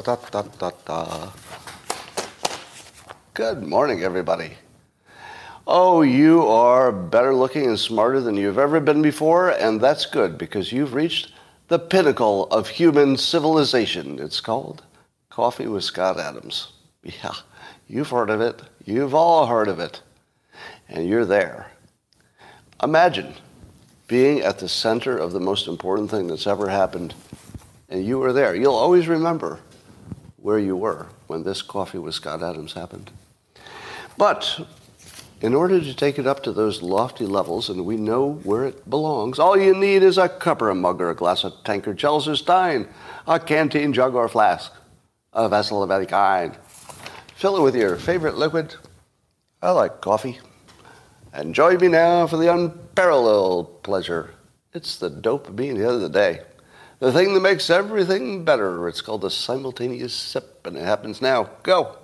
da, da, da, da, da. Good morning, everybody. Oh, you are better looking and smarter than you've ever been before, and that's good because you've reached the pinnacle of human civilization. It's called Coffee with Scott Adams. Yeah, you've heard of it. You've all heard of it. And you're there. Imagine being at the center of the most important thing that's ever happened, and you were there. You'll always remember where you were when this Coffee with Scott Adams happened. But in order to take it up to those lofty levels, and we know where it belongs, all you need is a cup or a mug or a glass of tankard, chalice or stein, a canteen jug or flask, a vessel of any kind. Fill it with your favorite liquid. I like coffee. And join me now for the unparalleled pleasure. It's the dopamine the other day. The thing that makes everything better. It's called the simultaneous sip, and it happens now. Go.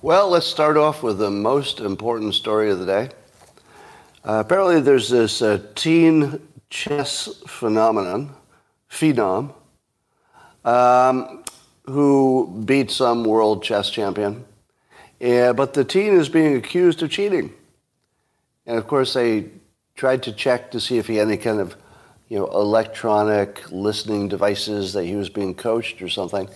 Well, let's start off with the most important story of the day. Uh, apparently, there's this uh, teen chess phenomenon, phenom, um, who beat some world chess champion. Yeah, but the teen is being accused of cheating. And of course, they tried to check to see if he had any kind of you know, electronic listening devices that he was being coached or something.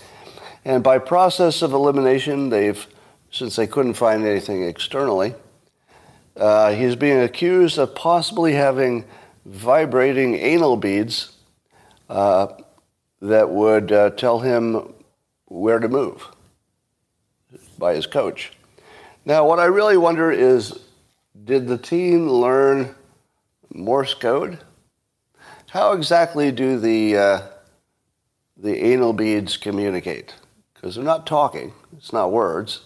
And by process of elimination, they've, since they couldn't find anything externally, uh, he's being accused of possibly having vibrating anal beads uh, that would uh, tell him where to move by his coach. Now, what I really wonder is did the team learn Morse code? How exactly do the, uh, the anal beads communicate? Because they're not talking, it's not words.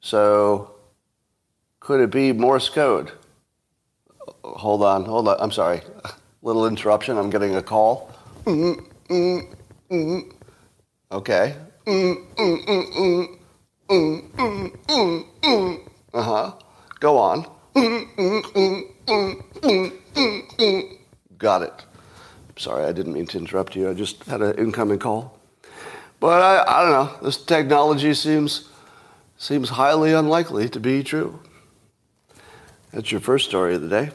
So, could it be Morse code? Hold on, hold on. I'm sorry. Little interruption. I'm getting a call. Okay. Uh huh. Go on. Mm, mm, mm, Got it. Sorry, I didn't mean to interrupt you. I just had an incoming call. But I, I don't know. This technology seems seems highly unlikely to be true. That's your first story of the day.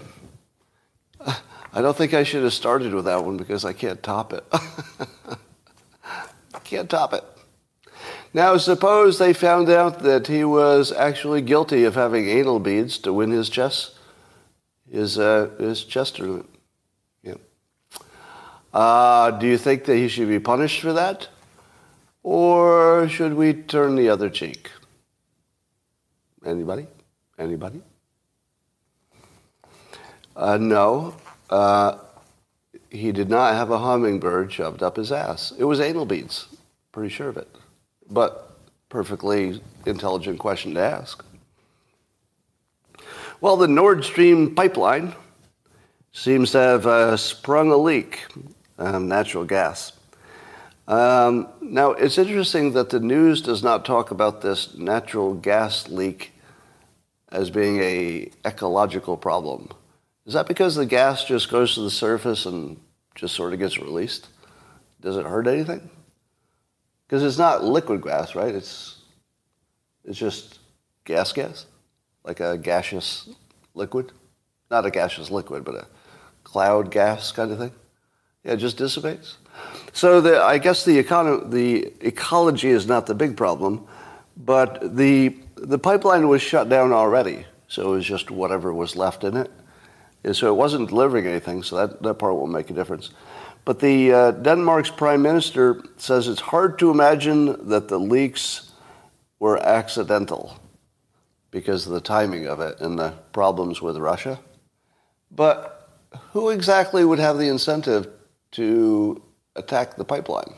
I don't think I should have started with that one because I can't top it. Can't top it. Now, suppose they found out that he was actually guilty of having anal beads to win his chess, his, uh, his chess tournament. Yeah. Uh, do you think that he should be punished for that? Or should we turn the other cheek? Anybody? Anybody? Uh, no. Uh, he did not have a hummingbird shoved up his ass. It was anal beads. Pretty sure of it. But perfectly intelligent question to ask. Well, the Nord Stream pipeline seems to have uh, sprung a leak, um, natural gas. Um, now, it's interesting that the news does not talk about this natural gas leak as being a ecological problem. Is that because the gas just goes to the surface and just sort of gets released? Does it hurt anything? Because it's not liquid gas, right? It's it's just gas gas, like a gaseous liquid, not a gaseous liquid, but a cloud gas kind of thing. Yeah, it just dissipates. So the, I guess the, econo- the ecology is not the big problem, but the, the pipeline was shut down already. So it was just whatever was left in it. And so it wasn't delivering anything, so that, that part won't make a difference. But the uh, Denmark's prime minister says it's hard to imagine that the leaks were accidental because of the timing of it and the problems with Russia. But who exactly would have the incentive to attack the pipeline?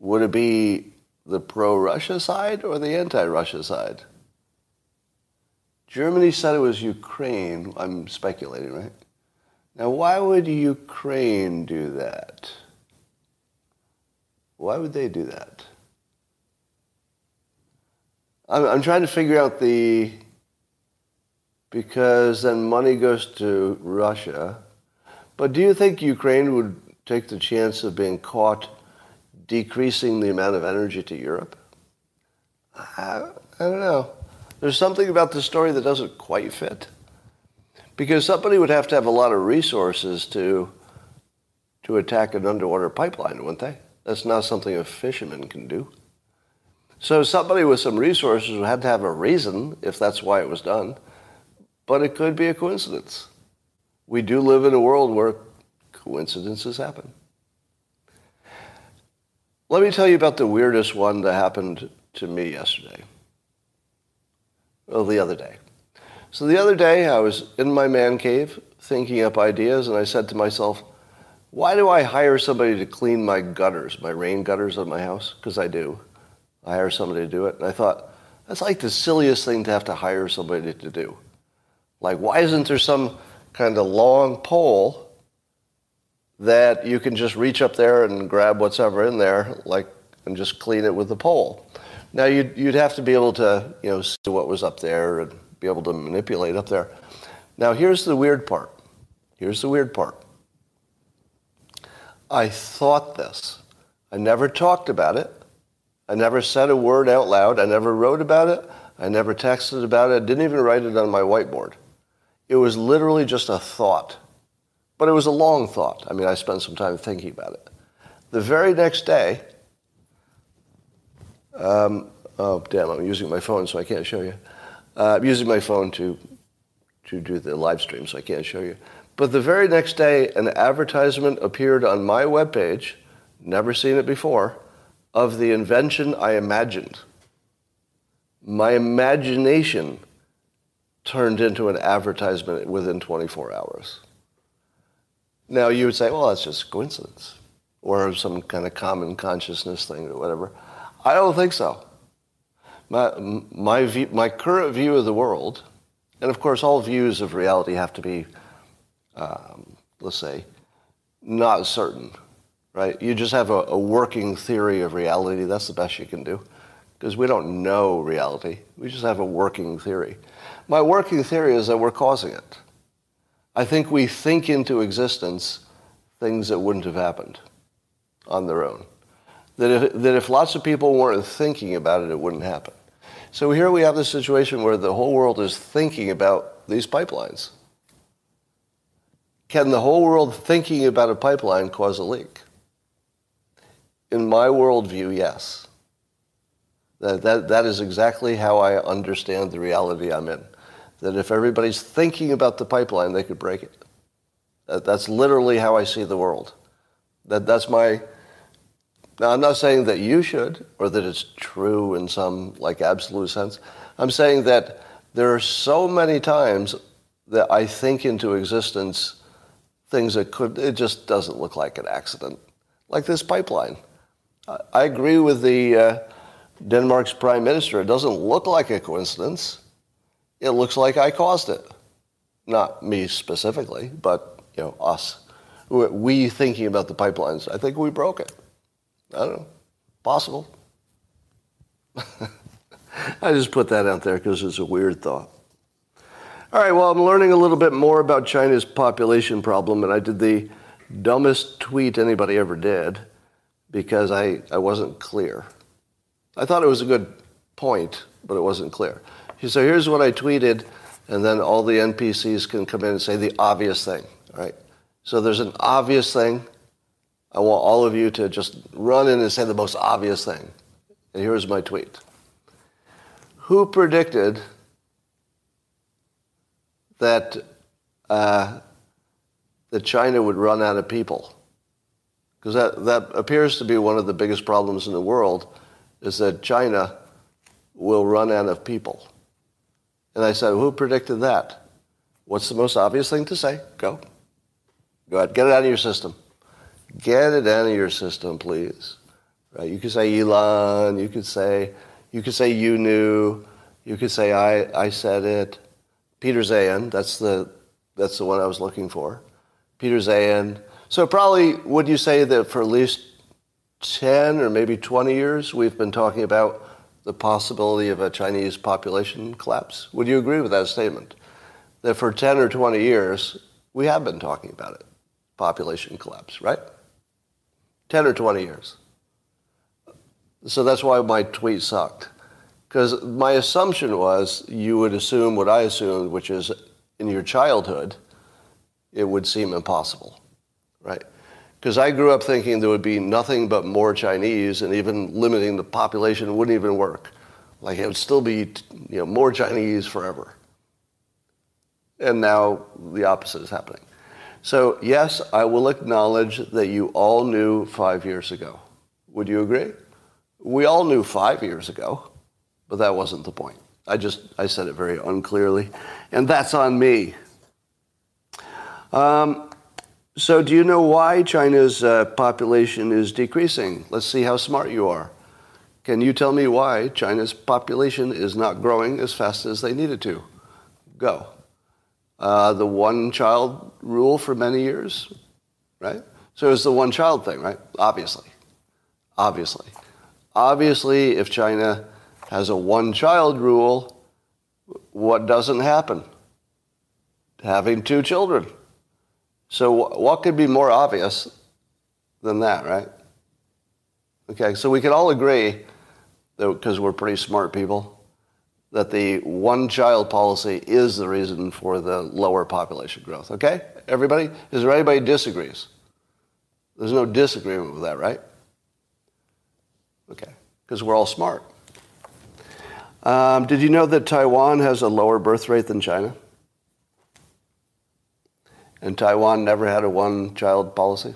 Would it be the pro Russia side or the anti Russia side? Germany said it was Ukraine. I'm speculating, right? Now, why would Ukraine do that? Why would they do that? I'm, I'm trying to figure out the because then money goes to Russia. But do you think Ukraine would take the chance of being caught decreasing the amount of energy to Europe? I, I don't know. There's something about the story that doesn't quite fit. Because somebody would have to have a lot of resources to, to attack an underwater pipeline, wouldn't they? That's not something a fisherman can do. So somebody with some resources would have to have a reason if that's why it was done. But it could be a coincidence. We do live in a world where coincidences happen. Let me tell you about the weirdest one that happened to me yesterday. Well, the other day. So the other day, I was in my man cave thinking up ideas, and I said to myself, why do I hire somebody to clean my gutters, my rain gutters of my house? Because I do. I hire somebody to do it. And I thought, that's like the silliest thing to have to hire somebody to do. Like, why isn't there some kind of long pole that you can just reach up there and grab whatever in there, like, and just clean it with the pole? Now, you'd, you'd have to be able to, you know, see what was up there and be able to manipulate up there. Now, here's the weird part. Here's the weird part. I thought this. I never talked about it. I never said a word out loud. I never wrote about it. I never texted about it. I didn't even write it on my whiteboard. It was literally just a thought. But it was a long thought. I mean, I spent some time thinking about it. The very next day, um, oh, damn, I'm using my phone, so I can't show you. Uh, I'm using my phone to, to do the live stream, so I can't show you. But the very next day, an advertisement appeared on my webpage, never seen it before, of the invention I imagined. My imagination turned into an advertisement within 24 hours. Now, you would say, well, that's just coincidence or some kind of common consciousness thing or whatever. I don't think so. My, my, view, my current view of the world, and of course, all views of reality have to be, um, let's say, not certain, right? You just have a, a working theory of reality. That's the best you can do because we don't know reality. We just have a working theory. My working theory is that we're causing it. I think we think into existence things that wouldn't have happened on their own. That if, that if lots of people weren't thinking about it, it wouldn't happen. So here we have this situation where the whole world is thinking about these pipelines. Can the whole world thinking about a pipeline cause a leak? In my worldview, yes. That, that, that is exactly how I understand the reality I'm in. That if everybody's thinking about the pipeline, they could break it. That, that's literally how I see the world. That, that's my. Now, I'm not saying that you should or that it's true in some like absolute sense. I'm saying that there are so many times that I think into existence things that could, it just doesn't look like an accident. Like this pipeline. I agree with the. Uh, Denmark's prime minister. It doesn't look like a coincidence. It looks like I caused it. Not me specifically, but you know us. We thinking about the pipelines. I think we broke it. I don't know. Possible. I just put that out there because it's a weird thought. All right, well, I'm learning a little bit more about China's population problem, and I did the dumbest tweet anybody ever did because I, I wasn't clear. I thought it was a good point, but it wasn't clear. So here's what I tweeted, and then all the NPCs can come in and say the obvious thing, right? So there's an obvious thing. I want all of you to just run in and say the most obvious thing. And here's my tweet. Who predicted that uh, that China would run out of people? Because that, that appears to be one of the biggest problems in the world is that China will run out of people. And I said, who predicted that? What's the most obvious thing to say? Go. Go ahead. Get it out of your system. Get it out of your system, please. Right? You could say Elon. You could say, you could say you knew. You could say I, I said it. Peter Zeihan, that's the, that's the one I was looking for. Peter Zeihan. So probably, would you say that for at least 10 or maybe 20 years, we've been talking about the possibility of a Chinese population collapse? Would you agree with that statement? That for 10 or 20 years, we have been talking about it population collapse, right? 10 or 20 years. So that's why my tweet sucked. Because my assumption was you would assume what I assumed, which is in your childhood, it would seem impossible, right? Because I grew up thinking there would be nothing but more Chinese, and even limiting the population wouldn't even work. Like it would still be, you know, more Chinese forever. And now the opposite is happening. So yes, I will acknowledge that you all knew five years ago. Would you agree? We all knew five years ago, but that wasn't the point. I just I said it very unclearly, and that's on me. Um, so, do you know why China's uh, population is decreasing? Let's see how smart you are. Can you tell me why China's population is not growing as fast as they needed to? Go. Uh, the one child rule for many years, right? So it's the one child thing, right? Obviously. Obviously. Obviously, if China has a one child rule, what doesn't happen? Having two children. So, what could be more obvious than that, right? Okay, so we can all agree, because we're pretty smart people, that the one child policy is the reason for the lower population growth. Okay? Everybody? Is there anybody disagrees? There's no disagreement with that, right? Okay, because we're all smart. Um, did you know that Taiwan has a lower birth rate than China? And Taiwan never had a one child policy?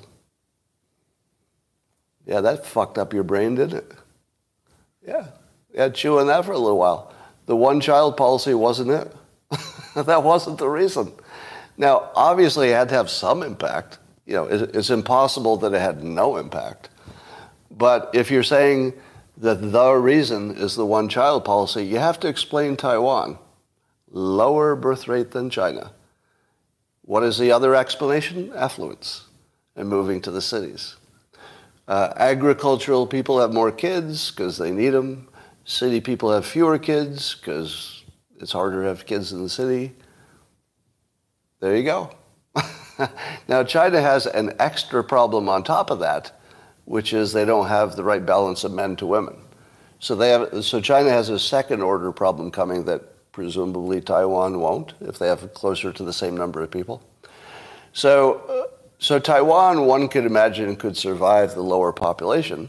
Yeah, that fucked up your brain, didn't it? Yeah. Yeah, chew on that for a little while. The one child policy wasn't it. that wasn't the reason. Now, obviously, it had to have some impact. You know, it's impossible that it had no impact. But if you're saying that the reason is the one child policy, you have to explain Taiwan. Lower birth rate than China. What is the other explanation? Affluence and moving to the cities. Uh, agricultural people have more kids because they need them. City people have fewer kids because it's harder to have kids in the city. There you go. now, China has an extra problem on top of that, which is they don't have the right balance of men to women. So, they have, so China has a second order problem coming that Presumably Taiwan won't if they have closer to the same number of people. So, uh, so Taiwan, one could imagine, could survive the lower population,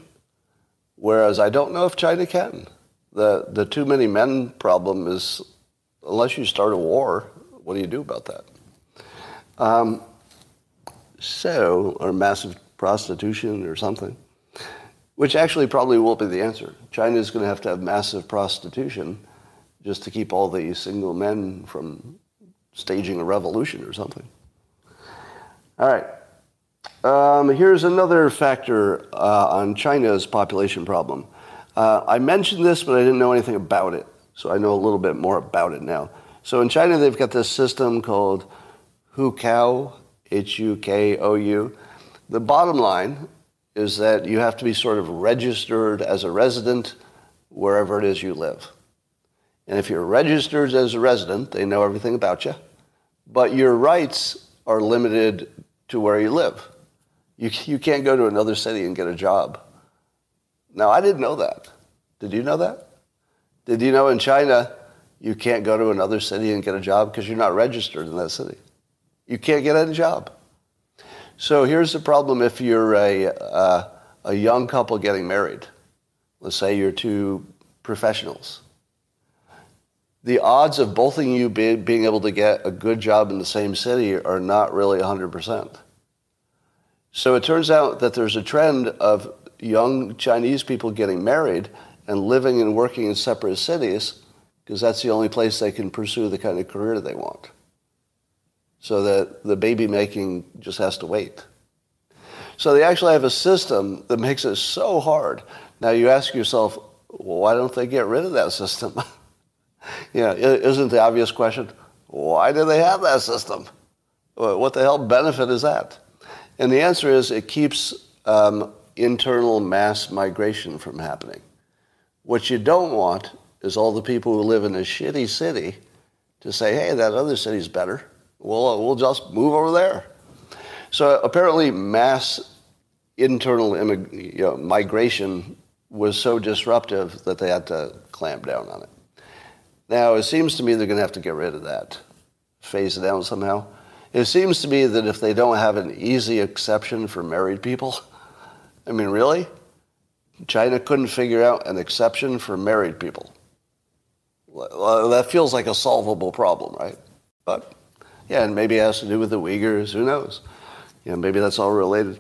whereas I don't know if China can. The, the too many men problem is, unless you start a war, what do you do about that? Um, so, or massive prostitution or something, which actually probably won't be the answer. China is going to have to have massive prostitution just to keep all the single men from staging a revolution or something. All right. Um, here's another factor uh, on China's population problem. Uh, I mentioned this, but I didn't know anything about it, so I know a little bit more about it now. So in China, they've got this system called Hukou, H-U-K-O-U. The bottom line is that you have to be sort of registered as a resident wherever it is you live. And if you're registered as a resident, they know everything about you. But your rights are limited to where you live. You, you can't go to another city and get a job. Now, I didn't know that. Did you know that? Did you know in China you can't go to another city and get a job because you're not registered in that city? You can't get any job. So here's the problem if you're a, uh, a young couple getting married. Let's say you're two professionals the odds of both of you be, being able to get a good job in the same city are not really 100%. So it turns out that there's a trend of young Chinese people getting married and living and working in separate cities because that's the only place they can pursue the kind of career they want. So that the baby making just has to wait. So they actually have a system that makes it so hard. Now you ask yourself, well, why don't they get rid of that system? you know, isn't the obvious question, why do they have that system? What the hell benefit is that? And the answer is it keeps um, internal mass migration from happening. What you don't want is all the people who live in a shitty city to say, hey, that other city's better. We'll, uh, we'll just move over there. So apparently, mass internal immig- you know, migration was so disruptive that they had to clamp down on it. Now, it seems to me they're going to have to get rid of that, phase it out somehow. It seems to me that if they don't have an easy exception for married people, I mean, really? China couldn't figure out an exception for married people. Well, that feels like a solvable problem, right? But yeah, and maybe it has to do with the Uyghurs. Who knows? You know, maybe that's all related.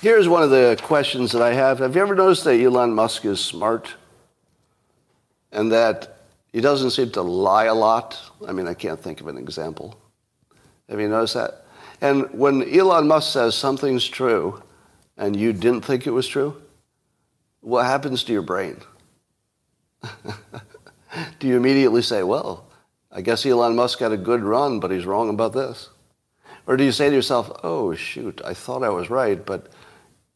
Here's one of the questions that I have. Have you ever noticed that Elon Musk is smart and that he doesn't seem to lie a lot? I mean, I can't think of an example. Have you noticed that? And when Elon Musk says something's true and you didn't think it was true, what happens to your brain? Do you immediately say, well, I guess Elon Musk had a good run, but he's wrong about this? Or do you say to yourself, oh, shoot, I thought I was right, but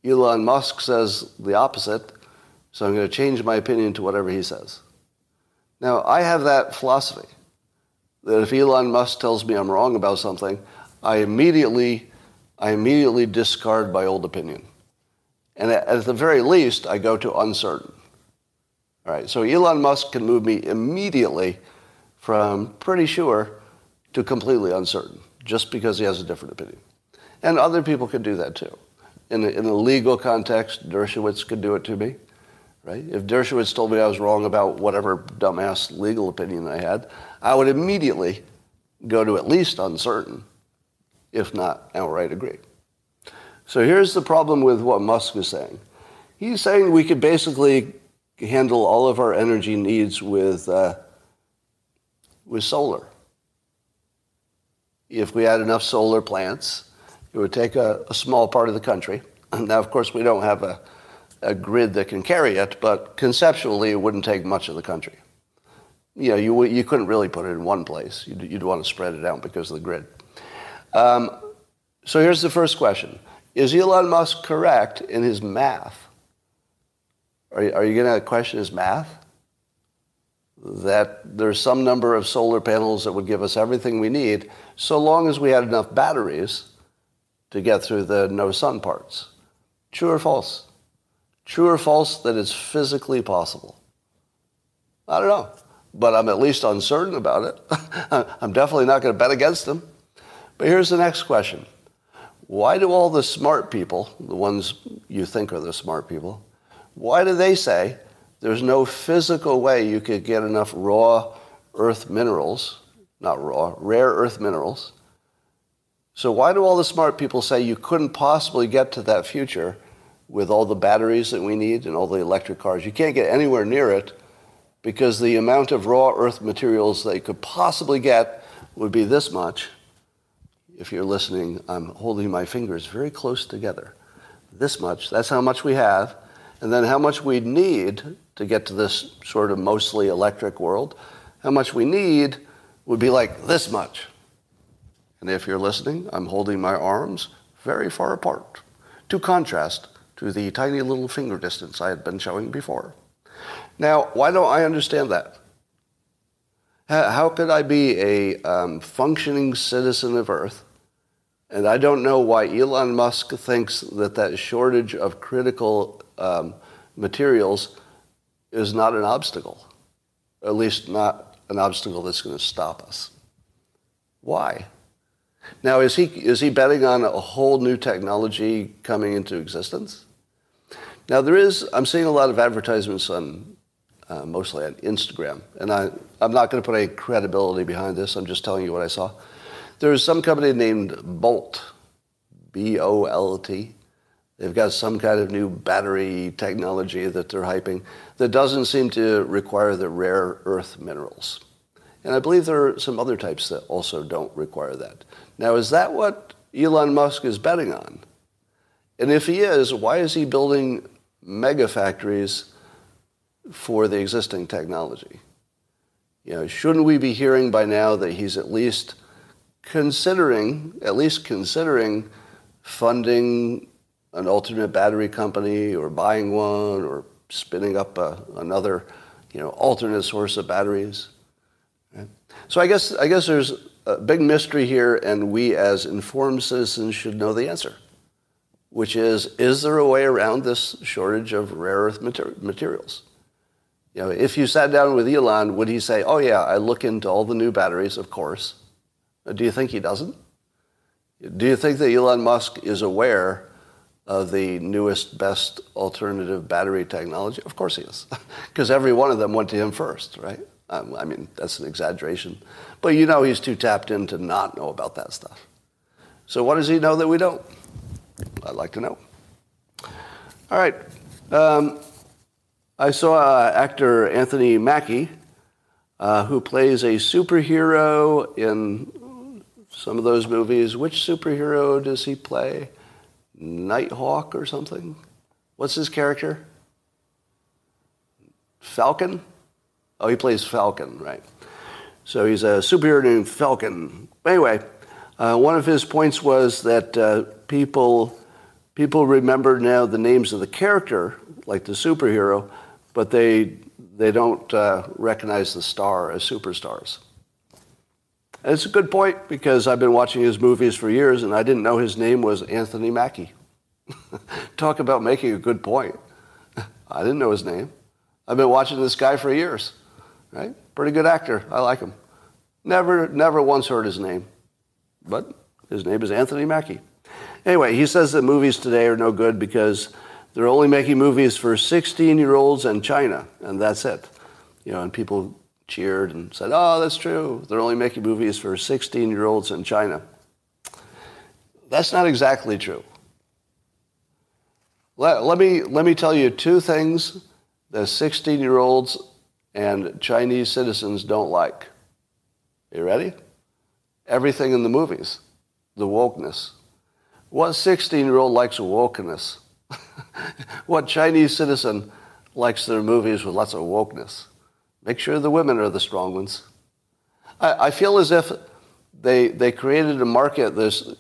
Elon Musk says the opposite, so I'm going to change my opinion to whatever he says? Now, I have that philosophy that if Elon Musk tells me I'm wrong about something, I immediately, I immediately discard my old opinion. And at the very least, I go to uncertain. All right, so Elon Musk can move me immediately from pretty sure to completely uncertain just because he has a different opinion. And other people can do that too. In a, in a legal context, Dershowitz could do it to me, right? If Dershowitz told me I was wrong about whatever dumbass legal opinion I had, I would immediately go to at least uncertain, if not outright agree. So here's the problem with what Musk is saying. He's saying we could basically handle all of our energy needs with, uh, with solar. If we had enough solar plants, it would take a, a small part of the country. Now, of course, we don't have a, a grid that can carry it, but conceptually, it wouldn't take much of the country. You know, you, you couldn't really put it in one place. You'd, you'd want to spread it out because of the grid. Um, so here's the first question. Is Elon Musk correct in his math? Are you, you going to question his math? That there's some number of solar panels that would give us everything we need, so long as we had enough batteries to get through the no sun parts. True or false? True or false that it's physically possible? I don't know, but I'm at least uncertain about it. I'm definitely not going to bet against them. But here's the next question Why do all the smart people, the ones you think are the smart people, why do they say there's no physical way you could get enough raw earth minerals, not raw, rare earth minerals? So why do all the smart people say you couldn't possibly get to that future with all the batteries that we need and all the electric cars? You can't get anywhere near it because the amount of raw earth materials they could possibly get would be this much. If you're listening, I'm holding my fingers very close together. This much, that's how much we have and then how much we need to get to this sort of mostly electric world, how much we need would be like this much. And if you're listening, I'm holding my arms very far apart to contrast to the tiny little finger distance I had been showing before. Now, why don't I understand that? How could I be a um, functioning citizen of Earth and I don't know why Elon Musk thinks that that shortage of critical um, materials is not an obstacle, at least not an obstacle that's going to stop us. Why? Now, is he, is he betting on a whole new technology coming into existence? Now, there is, I'm seeing a lot of advertisements on, uh, mostly on Instagram, and I, I'm not going to put any credibility behind this, I'm just telling you what I saw. There's some company named Bolt, B O L T. They've got some kind of new battery technology that they're hyping that doesn't seem to require the rare earth minerals. And I believe there are some other types that also don't require that. Now, is that what Elon Musk is betting on? And if he is, why is he building mega factories for the existing technology? You know, shouldn't we be hearing by now that he's at least considering, at least considering funding an alternate battery company or buying one or spinning up a, another, you know, alternate source of batteries. Right? So I guess I guess there's a big mystery here, and we as informed citizens should know the answer, which is: Is there a way around this shortage of rare earth mater- materials? You know, if you sat down with Elon, would he say, "Oh yeah, I look into all the new batteries, of course"? Do you think he doesn't? Do you think that Elon Musk is aware of the newest, best alternative battery technology? Of course he is, because every one of them went to him first, right? Um, I mean, that's an exaggeration. But you know he's too tapped in to not know about that stuff. So what does he know that we don't? I'd like to know. All right. Um, I saw uh, actor Anthony Mackie, uh, who plays a superhero in some of those movies. Which superhero does he play? Nighthawk or something? What's his character? Falcon? Oh, he plays Falcon, right. So he's a superhero named Falcon. Anyway, uh, one of his points was that uh, people, people remember now the names of the character, like the superhero, but they, they don't uh, recognize the star as superstars. And it's a good point because I've been watching his movies for years and I didn't know his name was Anthony Mackie. Talk about making a good point. I didn't know his name. I've been watching this guy for years, right? Pretty good actor. I like him. Never, never once heard his name, but his name is Anthony Mackie. Anyway, he says that movies today are no good because they're only making movies for 16-year-olds and China, and that's it. You know, and people cheered and said, "Oh, that's true. They're only making movies for 16-year-olds in China." That's not exactly true. Let, let, me, let me tell you two things that 16 year olds and Chinese citizens don't like. You ready? Everything in the movies, the wokeness. What 16 year old likes wokeness? what Chinese citizen likes their movies with lots of wokeness? Make sure the women are the strong ones. I, I feel as if they, they created a market this,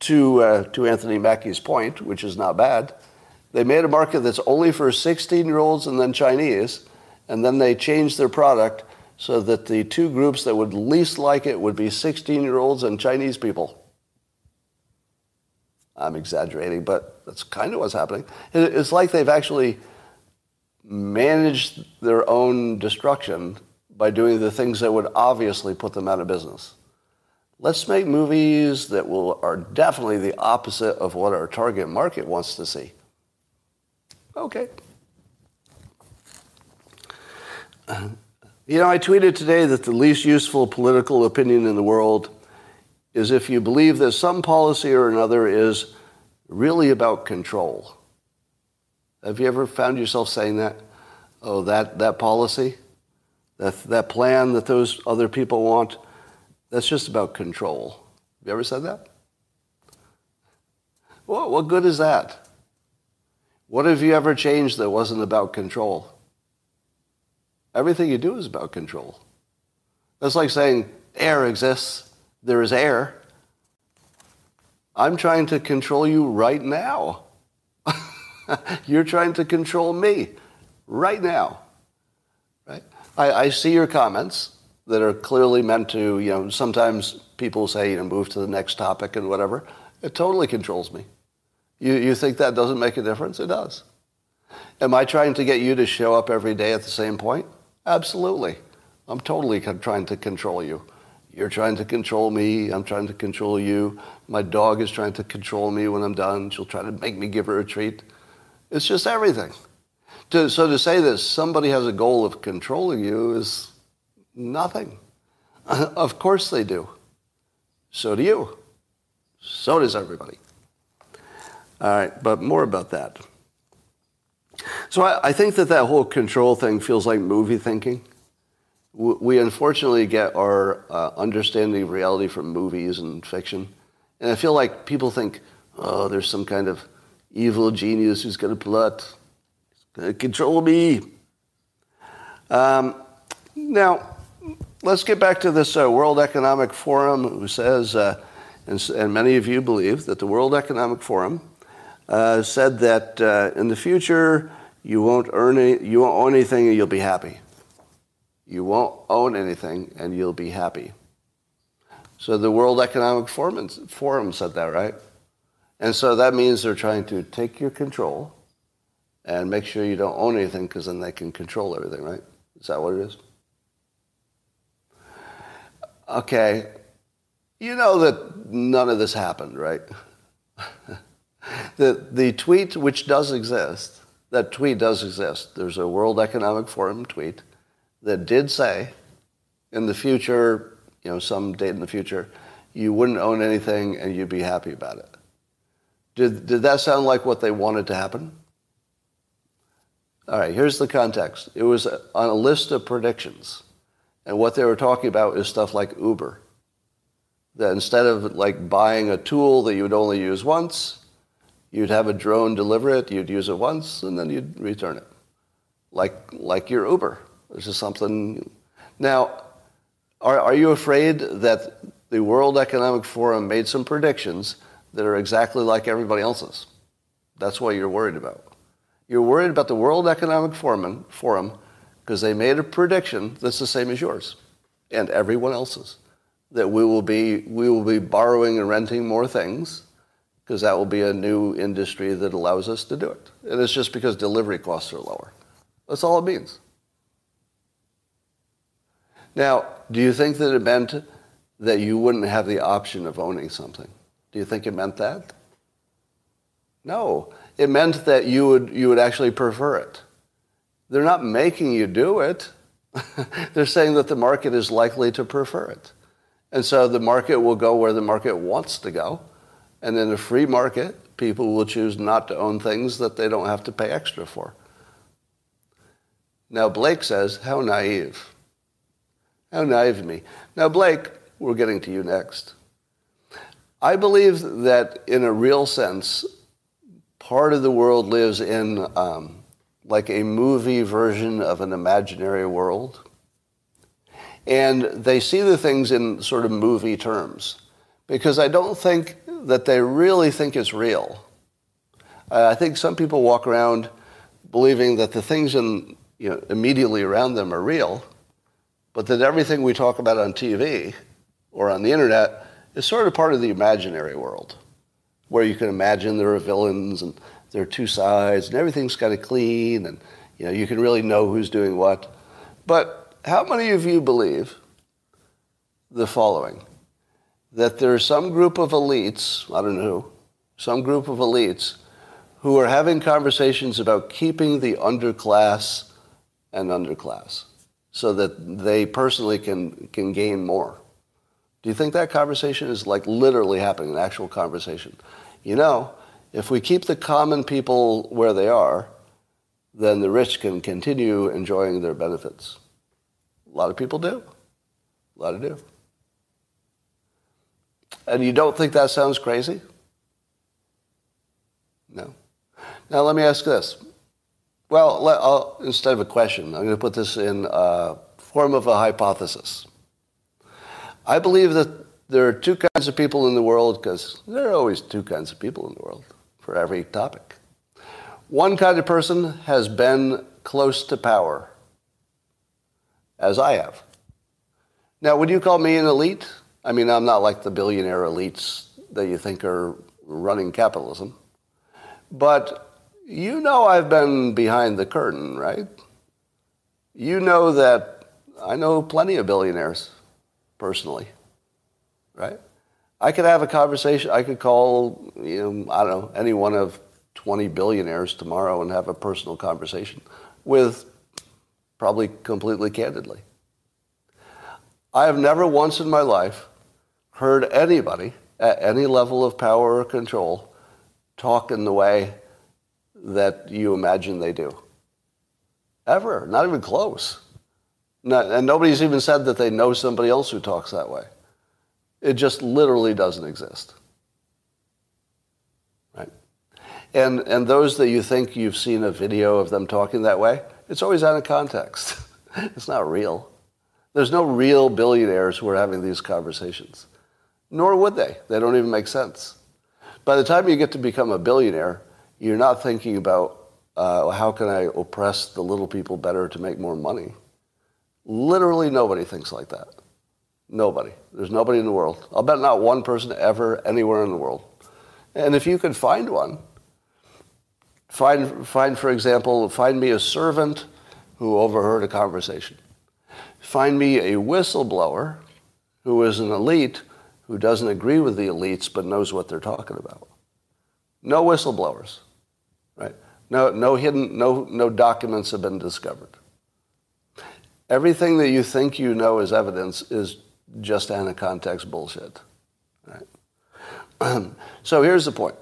to, uh, to Anthony Mackie's point, which is not bad. They made a market that's only for 16 year olds and then Chinese, and then they changed their product so that the two groups that would least like it would be 16 year olds and Chinese people. I'm exaggerating, but that's kind of what's happening. It's like they've actually managed their own destruction by doing the things that would obviously put them out of business. Let's make movies that will, are definitely the opposite of what our target market wants to see. Okay. You know, I tweeted today that the least useful political opinion in the world is if you believe that some policy or another is really about control. Have you ever found yourself saying that? Oh, that, that policy, that, that plan that those other people want, that's just about control. Have you ever said that? What, what good is that? What have you ever changed that wasn't about control? Everything you do is about control. That's like saying air exists, there is air. I'm trying to control you right now. You're trying to control me right now. Right? I, I, see your comments that are clearly meant to, you know, sometimes people say, you know, move to the next topic and whatever. It totally controls me. You, you think that doesn't make a difference? It does. Am I trying to get you to show up every day at the same point? Absolutely. I'm totally trying to control you. You're trying to control me. I'm trying to control you. My dog is trying to control me when I'm done. She'll try to make me give her a treat. It's just everything. To, so to say that somebody has a goal of controlling you is nothing. of course they do. So do you. So does everybody. All right, but more about that. So I, I think that that whole control thing feels like movie thinking. We unfortunately get our uh, understanding of reality from movies and fiction. And I feel like people think, oh, there's some kind of evil genius who's going to plot, going to control me. Um, now, let's get back to this uh, World Economic Forum, who says, uh, and, and, many of you believe, that the World Economic Forum uh, said that uh, in the future, You won't earn any, you won't own anything and you'll be happy. You won't own anything and you'll be happy. So the World Economic Forum, Forum said that, right? And so that means they're trying to take your control and make sure you don't own anything because then they can control everything, right? Is that what it is? Okay. You know that none of this happened, right? the, the tweet, which does exist, that tweet does exist. There's a World Economic Forum tweet that did say in the future, you know, some date in the future, you wouldn't own anything and you'd be happy about it. Did, did that sound like what they wanted to happen? All right, here's the context. It was on a list of predictions. And what they were talking about is stuff like Uber. That instead of like buying a tool that you would only use once, you'd have a drone deliver it, you'd use it once, and then you'd return it. Like, like your Uber. This is something. Now, are, are you afraid that the World Economic Forum made some predictions that are exactly like everybody else's? That's what you're worried about. You're worried about the World Economic Forum, because they made a prediction that's the same as yours and everyone else's that we will be we will be borrowing and renting more things because that will be a new industry that allows us to do it. And it's just because delivery costs are lower. That's all it means. Now, do you think that it meant that you wouldn't have the option of owning something? Do you think it meant that? No. It meant that you would, you would actually prefer it. They're not making you do it. They're saying that the market is likely to prefer it. And so the market will go where the market wants to go. And in a free market, people will choose not to own things that they don't have to pay extra for. Now, Blake says, How naive. How naive of me. Now, Blake, we're getting to you next. I believe that in a real sense, part of the world lives in um, like a movie version of an imaginary world. And they see the things in sort of movie terms because I don't think that they really think it's real. I think some people walk around believing that the things in, you know, immediately around them are real, but that everything we talk about on TV or on the internet is sort of part of the imaginary world, where you can imagine there are villains and there are two sides and everything's kind of clean and you know you can really know who's doing what. But how many of you believe the following? That there's some group of elites, I don't know some group of elites who are having conversations about keeping the underclass and underclass so that they personally can, can gain more. Do you think that conversation is like literally happening, an actual conversation? You know, if we keep the common people where they are, then the rich can continue enjoying their benefits. A lot of people do. A lot of do. And you don't think that sounds crazy? No. Now let me ask this. Well, let, uh, instead of a question, I'm going to put this in form of a hypothesis. I believe that there are two kinds of people in the world because there are always two kinds of people in the world for every topic. One kind of person has been close to power, as I have. Now, would you call me an elite? I mean, I'm not like the billionaire elites that you think are running capitalism. But you know I've been behind the curtain, right? You know that I know plenty of billionaires personally, right? I could have a conversation. I could call, you know, I don't know, any one of 20 billionaires tomorrow and have a personal conversation with probably completely candidly. I have never once in my life heard anybody at any level of power or control talk in the way that you imagine they do. Ever. Not even close. Not, and nobody's even said that they know somebody else who talks that way. It just literally doesn't exist. Right? And, and those that you think you've seen a video of them talking that way, it's always out of context. it's not real. There's no real billionaires who are having these conversations. Nor would they. They don't even make sense. By the time you get to become a billionaire, you're not thinking about uh, how can I oppress the little people better to make more money? Literally nobody thinks like that. Nobody. There's nobody in the world. I'll bet not one person ever anywhere in the world. And if you could find one, find, find for example, find me a servant who overheard a conversation. Find me a whistleblower who is an elite who doesn't agree with the elites but knows what they're talking about. No whistleblowers, right? No, no hidden, no, no documents have been discovered. Everything that you think you know is evidence is just out of context bullshit. Right? so here's the point.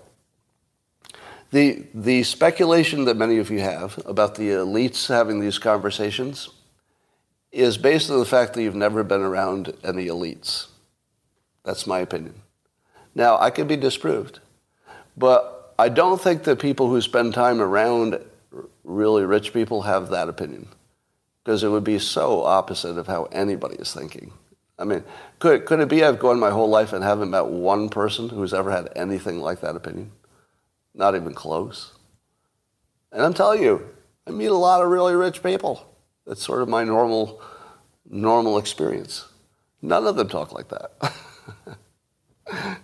The, the speculation that many of you have about the elites having these conversations is based on the fact that you've never been around any elites. That's my opinion. Now, I could be disproved, but I don't think that people who spend time around really rich people have that opinion because it would be so opposite of how anybody is thinking. I mean, could, could it be I've gone my whole life and haven't met one person who's ever had anything like that opinion? Not even close. And I'm telling you, I meet a lot of really rich people. That's sort of my normal, normal experience. None of them talk like that.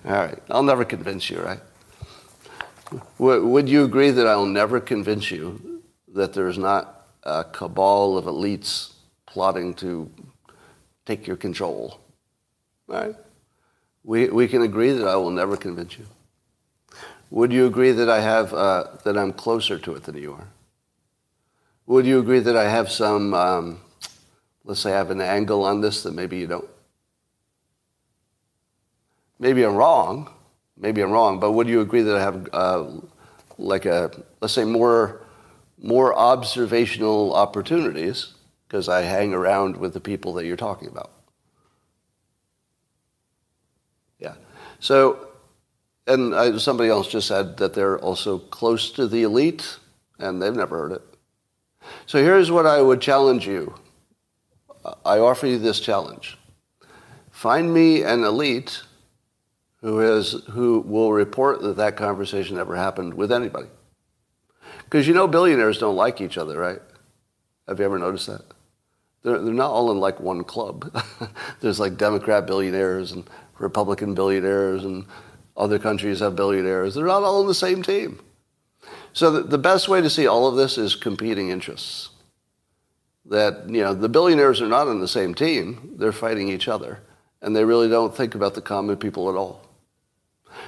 All right, I'll never convince you, right? Would you agree that I'll never convince you that there's not a cabal of elites plotting to take your control? Right? We, we can agree that I will never convince you. Would you agree that I have uh, that I'm closer to it than you are? Would you agree that I have some, um, let's say, I have an angle on this that maybe you don't? Maybe I'm wrong. Maybe I'm wrong, but would you agree that I have uh, like a, let's say, more, more observational opportunities because I hang around with the people that you're talking about? Yeah. So, and I, somebody else just said that they're also close to the elite, and they've never heard it. So here's what I would challenge you. I offer you this challenge. Find me an elite who, has, who will report that that conversation never happened with anybody. Because you know billionaires don't like each other, right? Have you ever noticed that? They're, they're not all in like one club. There's like Democrat billionaires and Republican billionaires and other countries have billionaires. They're not all on the same team. So the, the best way to see all of this is competing interests. That, you know, the billionaires are not on the same team. They're fighting each other. And they really don't think about the common people at all.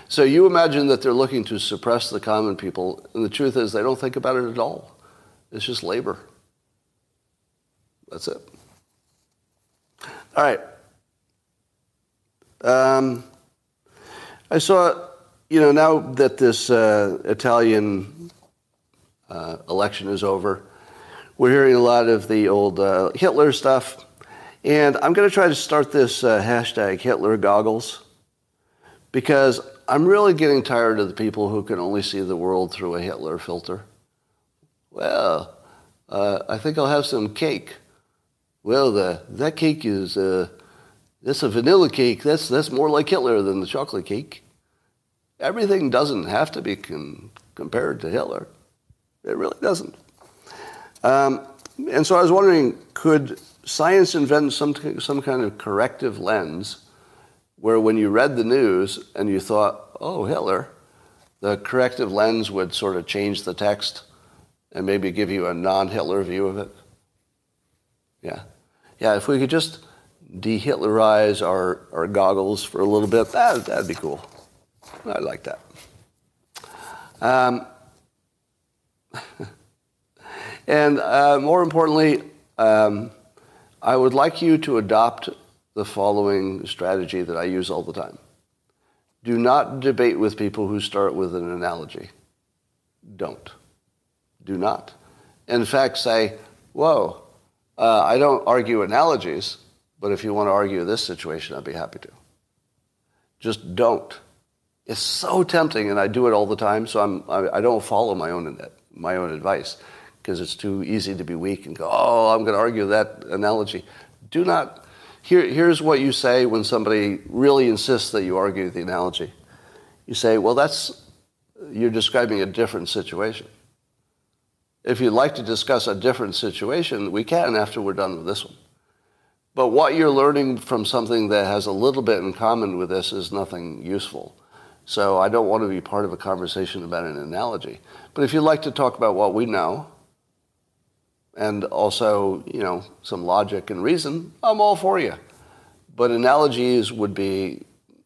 So you imagine that they're looking to suppress the common people, and the truth is they don't think about it at all. It's just labor. That's it. All right. Um, I saw, you know, now that this uh, Italian uh, election is over, we're hearing a lot of the old uh, Hitler stuff. And I'm going to try to start this uh, hashtag Hitler goggles because I'm really getting tired of the people who can only see the world through a Hitler filter. Well, uh, I think I'll have some cake. Well, the, that cake is uh, that's a vanilla cake. That's that's more like Hitler than the chocolate cake. Everything doesn't have to be compared to Hitler. It really doesn't. Um, and so I was wondering, could science invent some some kind of corrective lens where when you read the news and you thought, "Oh, Hitler," the corrective lens would sort of change the text and maybe give you a non-Hitler view of it? Yeah. Yeah, if we could just de-Hitlerize our, our goggles for a little bit, that, that'd be cool. I like that. Um, and uh, more importantly, um, I would like you to adopt the following strategy that I use all the time. Do not debate with people who start with an analogy. Don't. Do not. In fact, say, whoa, uh, I don't argue analogies, but if you want to argue this situation, I'd be happy to. Just don't. It's so tempting, and I do it all the time, so I'm, I, I don't follow my own, my own advice because it's too easy to be weak and go, oh, I'm going to argue that analogy. Do not. Here, here's what you say when somebody really insists that you argue the analogy. You say, well, that's, you're describing a different situation. If you'd like to discuss a different situation, we can after we're done with this one. But what you're learning from something that has a little bit in common with this is nothing useful. So I don't want to be part of a conversation about an analogy. But if you'd like to talk about what we know, and also, you know, some logic and reason, I'm all for you. But analogies would be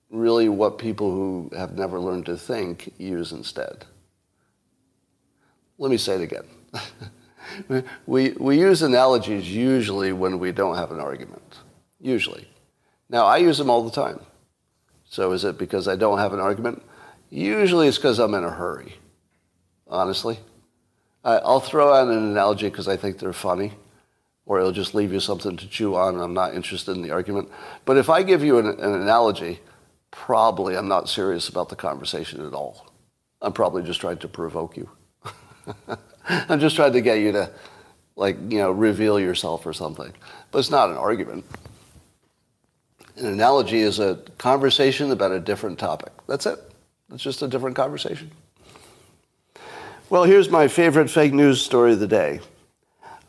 really what people who have never learned to think use instead. Let me say it again. we, we use analogies usually when we don't have an argument. Usually. Now, I use them all the time. So is it because I don't have an argument? Usually it's because I'm in a hurry, honestly. I'll throw out an analogy because I think they're funny, or it'll just leave you something to chew on. I'm not interested in the argument. But if I give you an, an analogy, probably I'm not serious about the conversation at all. I'm probably just trying to provoke you. I'm just trying to get you to, like, you know, reveal yourself or something. But it's not an argument. An analogy is a conversation about a different topic. That's it. It's just a different conversation. Well, here's my favorite fake news story of the day.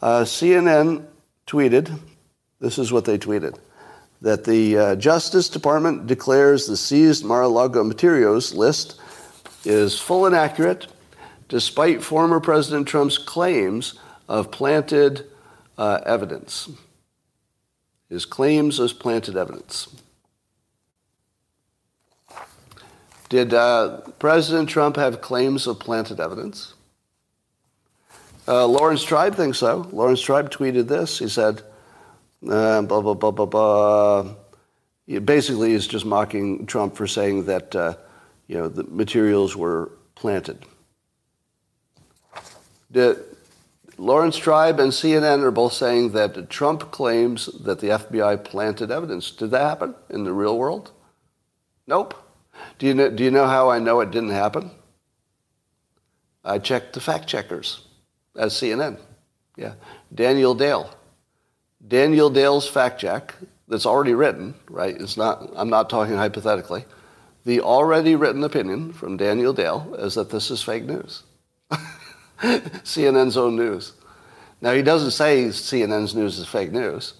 Uh, CNN tweeted, this is what they tweeted, that the uh, Justice Department declares the seized Mar-a-Lago materials list is full and accurate, despite former President Trump's claims of planted uh, evidence. His claims of planted evidence. Did uh, President Trump have claims of planted evidence? Uh, Laurence Tribe thinks so. Laurence Tribe tweeted this. He said, uh, blah, blah, blah, blah, blah. He basically, he's just mocking Trump for saying that, uh, you know, the materials were planted. Did, Laurence Tribe and CNN are both saying that Trump claims that the FBI planted evidence. Did that happen in the real world? Nope. Do you know, do you know how I know it didn't happen? I checked the fact checkers at CNN. Yeah. Daniel Dale. Daniel Dale's fact check that's already written, right? It's not, I'm not talking hypothetically. The already written opinion from Daniel Dale is that this is fake news. CNN's own news. Now, he doesn't say CNN's news is fake news.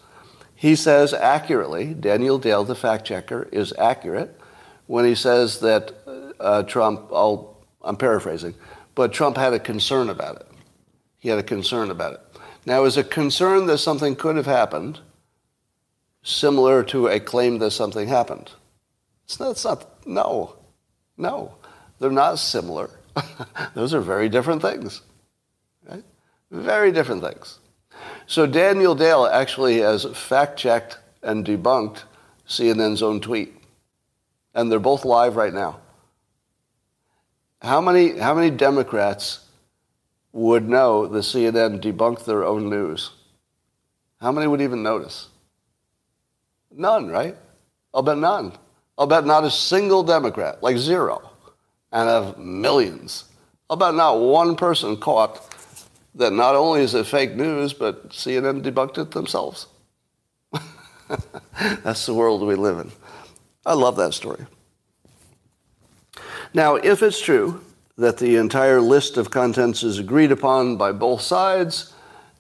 He says accurately, Daniel Dale, the fact checker, is accurate when he says that uh, Trump, I'll, I'm paraphrasing, but Trump had a concern about it. He had a concern about it. Now, is a concern that something could have happened similar to a claim that something happened? It's not, it's not no, no. They're not similar. Those are very different things. Right? Very different things. So Daniel Dale actually has fact checked and debunked CNN's own tweet and they're both live right now. How many, how many Democrats would know the CNN debunked their own news? How many would even notice? None, right? I'll bet none. I'll bet not a single Democrat, like zero, and of millions. I'll bet not one person caught that not only is it fake news, but CNN debunked it themselves. That's the world we live in. I love that story. Now, if it's true that the entire list of contents is agreed upon by both sides,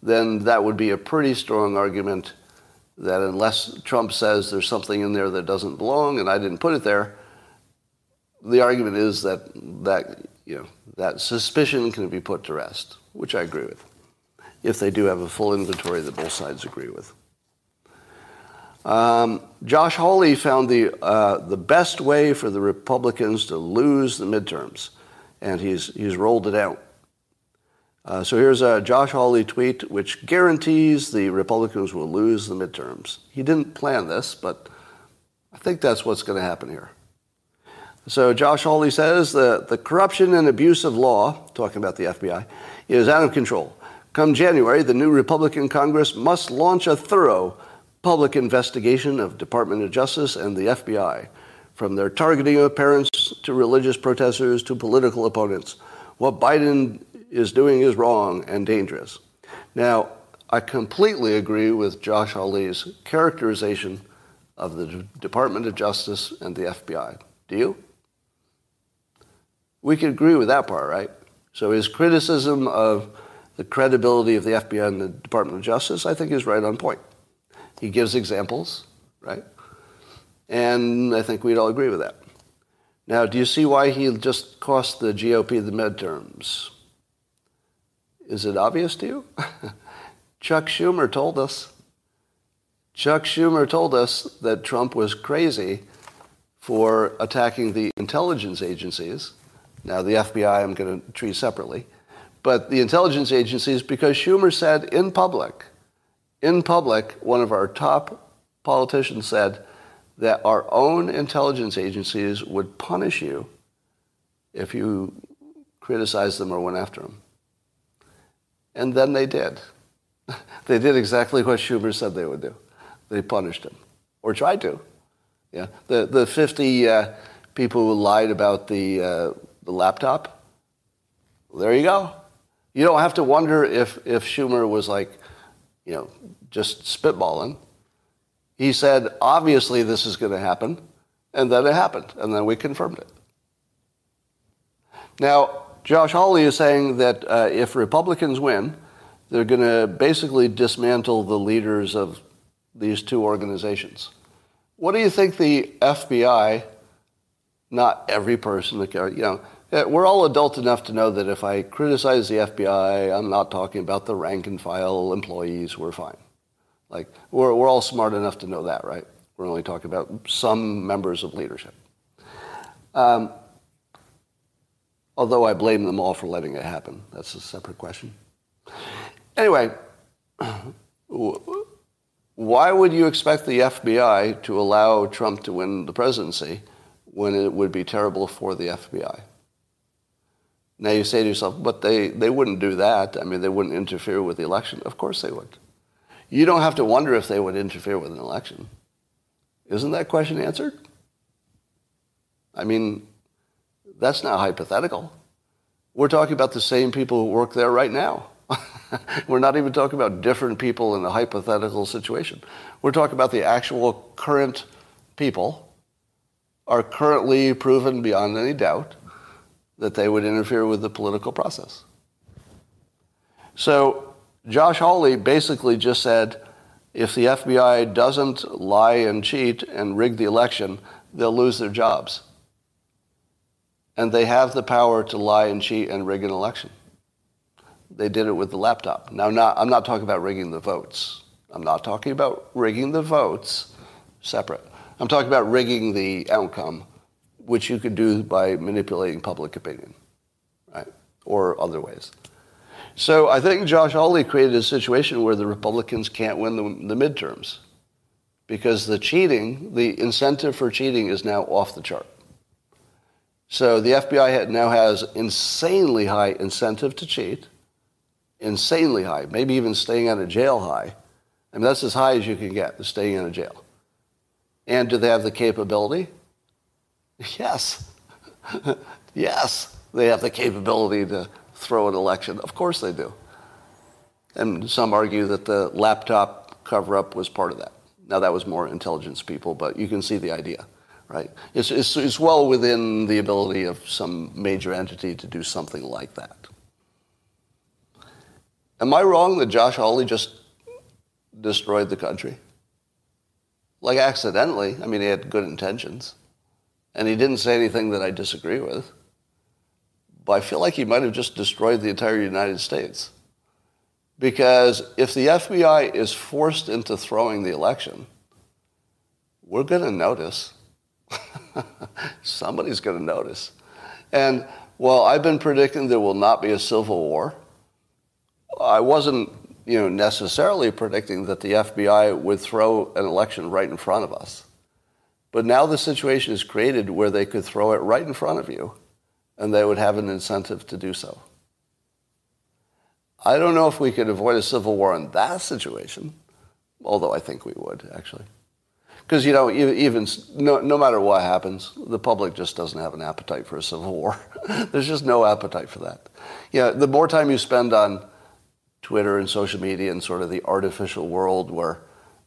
then that would be a pretty strong argument that unless Trump says there's something in there that doesn't belong and I didn't put it there, the argument is that that you know that suspicion can be put to rest, which I agree with, if they do have a full inventory that both sides agree with. Um, Josh Hawley found the, uh, the best way for the Republicans to lose the midterms, and he's, he's rolled it out. Uh, so here's a Josh Hawley tweet which guarantees the Republicans will lose the midterms. He didn't plan this, but I think that's what's going to happen here. So Josh Hawley says that the corruption and abuse of law, talking about the FBI, is out of control. Come January, the new Republican Congress must launch a thorough public investigation of Department of Justice and the FBI, from their targeting of parents to religious protesters to political opponents. What Biden is doing is wrong and dangerous. Now, I completely agree with Josh Hawley's characterization of the Department of Justice and the FBI. Do you? We could agree with that part, right? So his criticism of the credibility of the FBI and the Department of Justice, I think is right on point. He gives examples, right? And I think we'd all agree with that. Now, do you see why he just cost the GOP the midterms? Is it obvious to you? Chuck Schumer told us. Chuck Schumer told us that Trump was crazy for attacking the intelligence agencies. Now, the FBI I'm going to treat separately. But the intelligence agencies, because Schumer said in public, in public, one of our top politicians said that our own intelligence agencies would punish you if you criticized them or went after them. And then they did. they did exactly what Schumer said they would do. They punished him, or tried to. Yeah, the the 50 uh, people who lied about the uh, the laptop. There you go. You don't have to wonder if if Schumer was like, you know, just spitballing. He said, obviously this is going to happen, and then it happened, and then we confirmed it. Now, Josh Hawley is saying that uh, if Republicans win, they're going to basically dismantle the leaders of these two organizations. What do you think the FBI, not every person, that you know, we're all adult enough to know that if I criticize the FBI, I'm not talking about the rank and file employees, we're fine. Like, we're, we're all smart enough to know that, right? We're only talking about some members of leadership. Um, although I blame them all for letting it happen. That's a separate question. Anyway, why would you expect the FBI to allow Trump to win the presidency when it would be terrible for the FBI? Now you say to yourself, but they, they wouldn't do that. I mean, they wouldn't interfere with the election. Of course they would. You don't have to wonder if they would interfere with an election. Isn't that question answered? I mean, that's not hypothetical. We're talking about the same people who work there right now. We're not even talking about different people in a hypothetical situation. We're talking about the actual current people are currently proven beyond any doubt that they would interfere with the political process. So Josh Hawley basically just said if the FBI doesn't lie and cheat and rig the election, they'll lose their jobs. And they have the power to lie and cheat and rig an election. They did it with the laptop. Now, not, I'm not talking about rigging the votes. I'm not talking about rigging the votes separate. I'm talking about rigging the outcome, which you could do by manipulating public opinion, right? Or other ways. So I think Josh Hawley created a situation where the Republicans can't win the, the midterms because the cheating, the incentive for cheating is now off the chart. So the FBI now has insanely high incentive to cheat insanely high, maybe even staying out of jail high. I mean, that's as high as you can get, staying in a jail. And do they have the capability? Yes. yes, they have the capability to throw an election. Of course they do. And some argue that the laptop cover up was part of that. Now, that was more intelligence people, but you can see the idea, right? It's, it's, it's well within the ability of some major entity to do something like that. Am I wrong that Josh Hawley just destroyed the country? Like accidentally. I mean, he had good intentions. And he didn't say anything that I disagree with. But I feel like he might have just destroyed the entire United States. Because if the FBI is forced into throwing the election, we're going to notice. Somebody's going to notice. And well, I've been predicting there will not be a civil war. I wasn't, you know, necessarily predicting that the FBI would throw an election right in front of us. But now the situation is created where they could throw it right in front of you, and they would have an incentive to do so. I don't know if we could avoid a civil war in that situation, although I think we would, actually. Because, you know, even no, no matter what happens, the public just doesn't have an appetite for a civil war. There's just no appetite for that. Know, the more time you spend on Twitter and social media and sort of the artificial world where,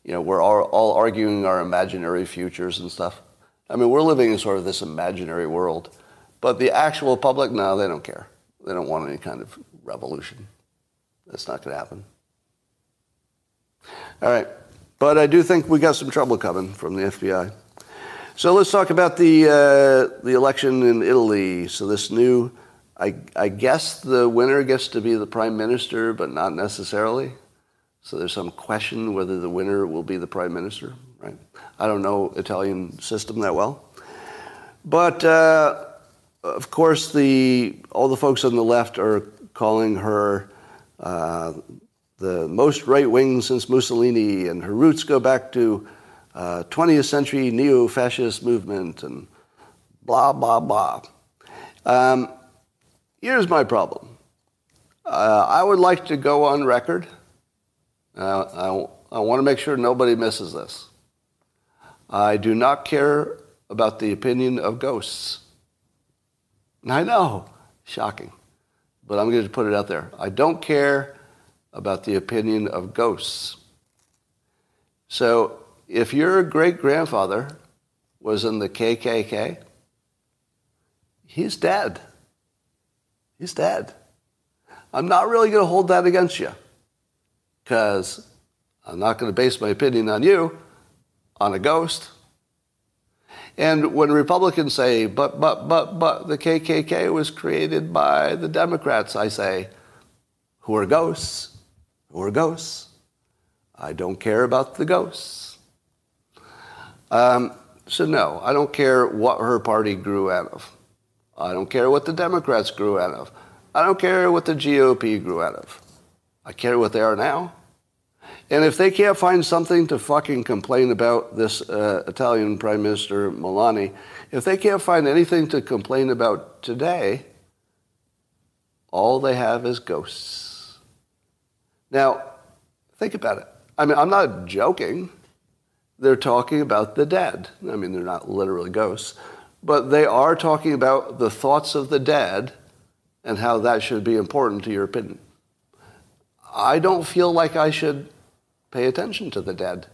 you know, we're all, all arguing our imaginary futures and stuff. I mean, we're living in sort of this imaginary world. But the actual public, no, they don't care. They don't want any kind of revolution. That's not going to happen. All right. But I do think we got some trouble coming from the FBI. So let's talk about the, uh, the election in Italy. So this new, I, I guess the winner gets to be the prime minister, but not necessarily. So there's some question whether the winner will be the prime minister, right? I don't know Italian system that well. But uh, of course, the, all the folks on the left are calling her uh, the most right wing since Mussolini, and her roots go back to uh, 20th century neo fascist movement, and blah, blah, blah. Um, here's my problem uh, I would like to go on record. I, I want to make sure nobody misses this. I do not care about the opinion of ghosts. I know, shocking, but I'm going to put it out there. I don't care about the opinion of ghosts. So if your great grandfather was in the KKK, he's dead. He's dead. I'm not really going to hold that against you because I'm not going to base my opinion on you, on a ghost. And when Republicans say, but, but, but, but, the KKK was created by the Democrats, I say, who are ghosts? who are ghosts. I don't care about the ghosts. Um, so, no, I don't care what her party grew out of. I don't care what the Democrats grew out of. I don't care what the GOP grew out of. I care what they are now. And if they can't find something to fucking complain about this uh, Italian Prime Minister Meloni, if they can't find anything to complain about today, all they have is ghosts. Now, think about it. I mean, I'm not joking. They're talking about the dead. I mean, they're not literally ghosts, but they are talking about the thoughts of the dead and how that should be important to your opinion. I don't feel like I should pay attention to the dead.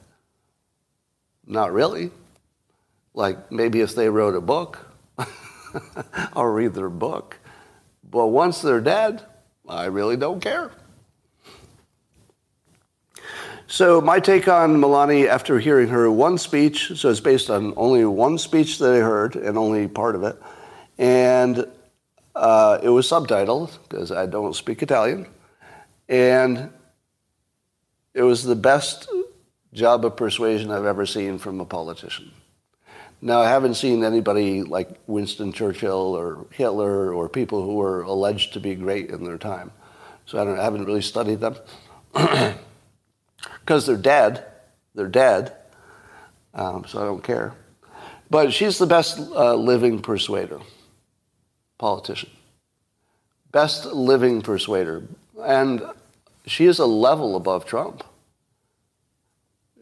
Not really. Like maybe if they wrote a book, I'll read their book. But once they're dead, I really don't care. So my take on Meloni after hearing her one speech, so it's based on only one speech that I heard and only part of it, and uh, it was subtitled because I don't speak Italian, and it was the best job of persuasion I've ever seen from a politician. Now, I haven't seen anybody like Winston Churchill or Hitler or people who were alleged to be great in their time. So I, I haven't really studied them. because they're dead. They're dead, um, so I don't care. But she's the best uh, living persuader, politician. Best living persuader. And she is a level above Trump.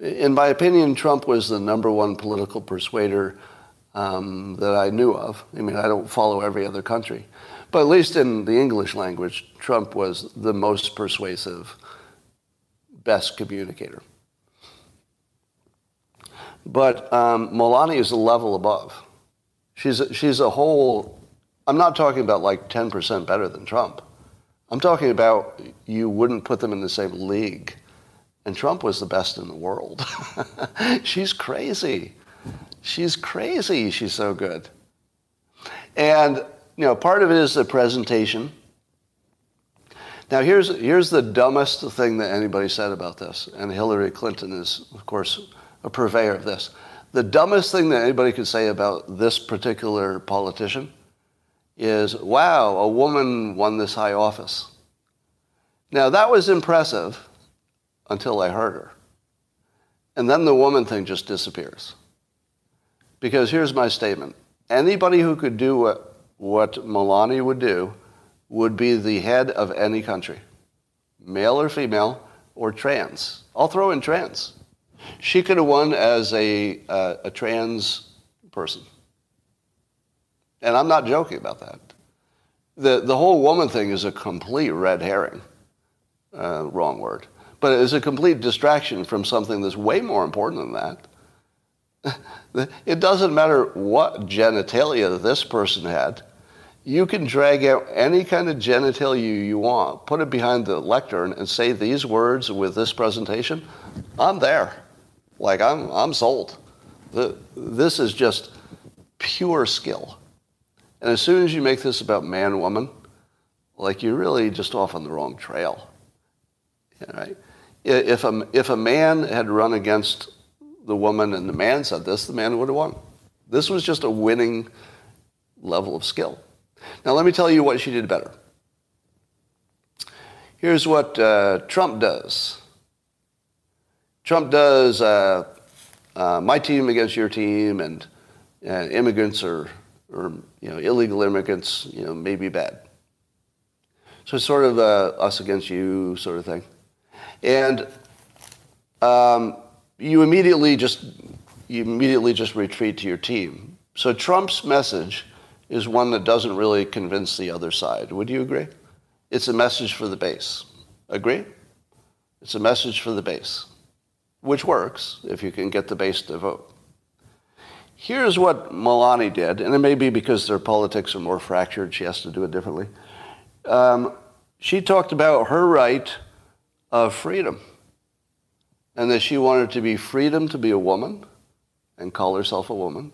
In my opinion, Trump was the number one political persuader um, that I knew of. I mean, I don't follow every other country. But at least in the English language, Trump was the most persuasive best communicator. But um, is a level above. She's a, she's a whole, I'm not talking about like 10% better than Trump. I'm talking about you wouldn't put them in the same league. And Trump was the best in the world. she's crazy. She's crazy. She's so good. And, you know, part of it is the presentation. Now, here's, here's the dumbest thing that anybody said about this, and Hillary Clinton is, of course, a purveyor of this. The dumbest thing that anybody could say about this particular politician is, wow, a woman won this high office. Now, that was impressive until I heard her. And then the woman thing just disappears. Because here's my statement anybody who could do what, what Meloni would do would be the head of any country, male or female, or trans. I'll throw in trans. She could have won as a, uh, a trans person. And I'm not joking about that. The, the whole woman thing is a complete red herring. Uh, wrong word. But it is a complete distraction from something that's way more important than that. It doesn't matter what genitalia this person had You can drag out any kind of genitalia you want, put it behind the lectern, and say these words with this presentation. I'm there. Like, I'm, I'm sold. The, this is just pure skill. And as soon as you make this about man woman, like you're really just off on the wrong trail. Yeah, right? If a, if a man had run against the woman and the man said this, the man would have won. This was just a winning level of skill. Now, let me tell you what she did better. Here's what uh, Trump does Trump does uh, uh, my team against your team, and, and immigrants or, or you know, illegal immigrants you know, may be bad. So it's sort of a us against you sort of thing. And um, you immediately just you immediately just retreat to your team. So Trump's message is one that doesn't really convince the other side. Would you agree? It's a message for the base. Agree? It's a message for the base, which works if you can get the base to vote. Here's what Meloni did, and it may be because their politics are more fractured, she has to do it differently. Um, she talked about her right of freedom and that she wanted to be freedom to be a woman and call herself a woman,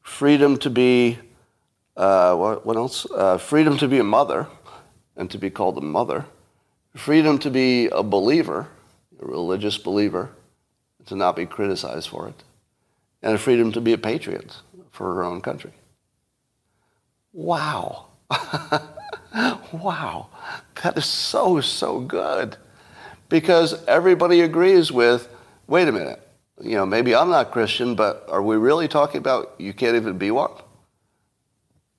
freedom to be, uh, what, what, else? Uh, freedom to be a mother and to be called a mother, freedom to be a believer, a religious believer, to not be criticized for it, and a freedom to be a patriot for her own country. Wow. wow. That is so, so good because everybody agrees with, wait a minute, you know, maybe I'm not Christian, but are we really talking about you can't even be one?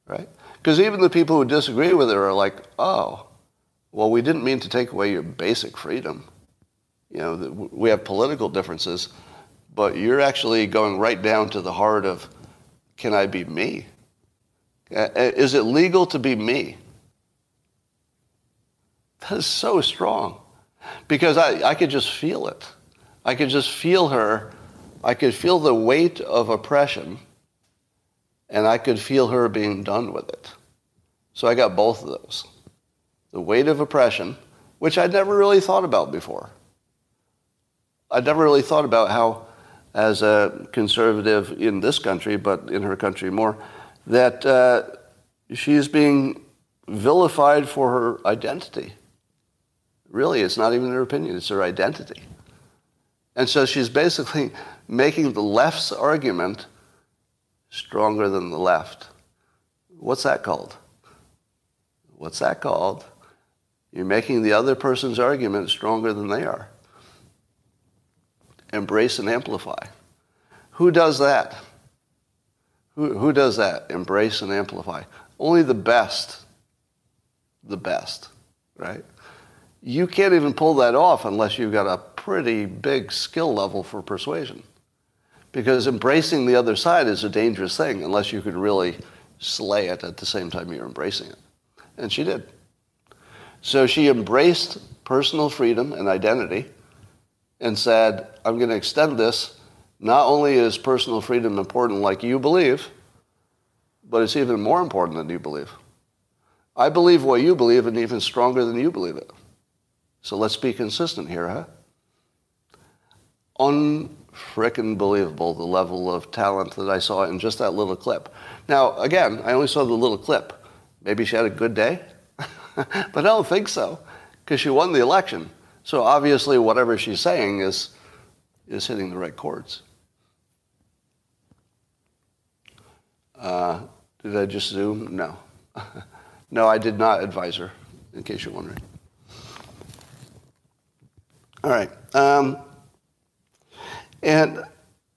Right? Because even the people who disagree with it are like, oh, well, we didn't mean to take away your basic freedom. You know, we have political differences, but you're actually going right down to the heart of, can I be me? Uh, uh, is it legal to be me? That is so strong because I, I could just feel it. I could just feel her. I could feel the weight of oppression, and I could feel her being done with it. So I got both of those. The weight of oppression, which I'd never really thought about before. I'd never really thought about how, as a conservative in this country, but in her country more, that uh, she's being vilified for her identity. Really, it's not even her opinion, it's her identity. And so she's basically making the left's argument stronger than the left. What's that called? What's that called? You're making the other person's argument stronger than they are. Embrace and amplify. Who does that? Who, who does that? Embrace and amplify. Only the best. The best, right? you can't even pull that off unless you've got a pretty big skill level for persuasion. Because embracing the other side is a dangerous thing unless you could really slay it at the same time you're embracing it. And she did. So she embraced personal freedom and identity and said, I'm going to extend this. Not only is personal freedom important like you believe, but it's even more important than you believe. I believe what you believe and even stronger than you believe it. So let's be consistent here, huh? Unfrickin' believable the level of talent that I saw in just that little clip. Now, again, I only saw the little clip. Maybe she had a good day, but I don't think so, because she won the election. So obviously, whatever she's saying is is hitting the right chords. Uh, did I just zoom? No. no, I did not advise her, in case you're wondering. All right. Um, and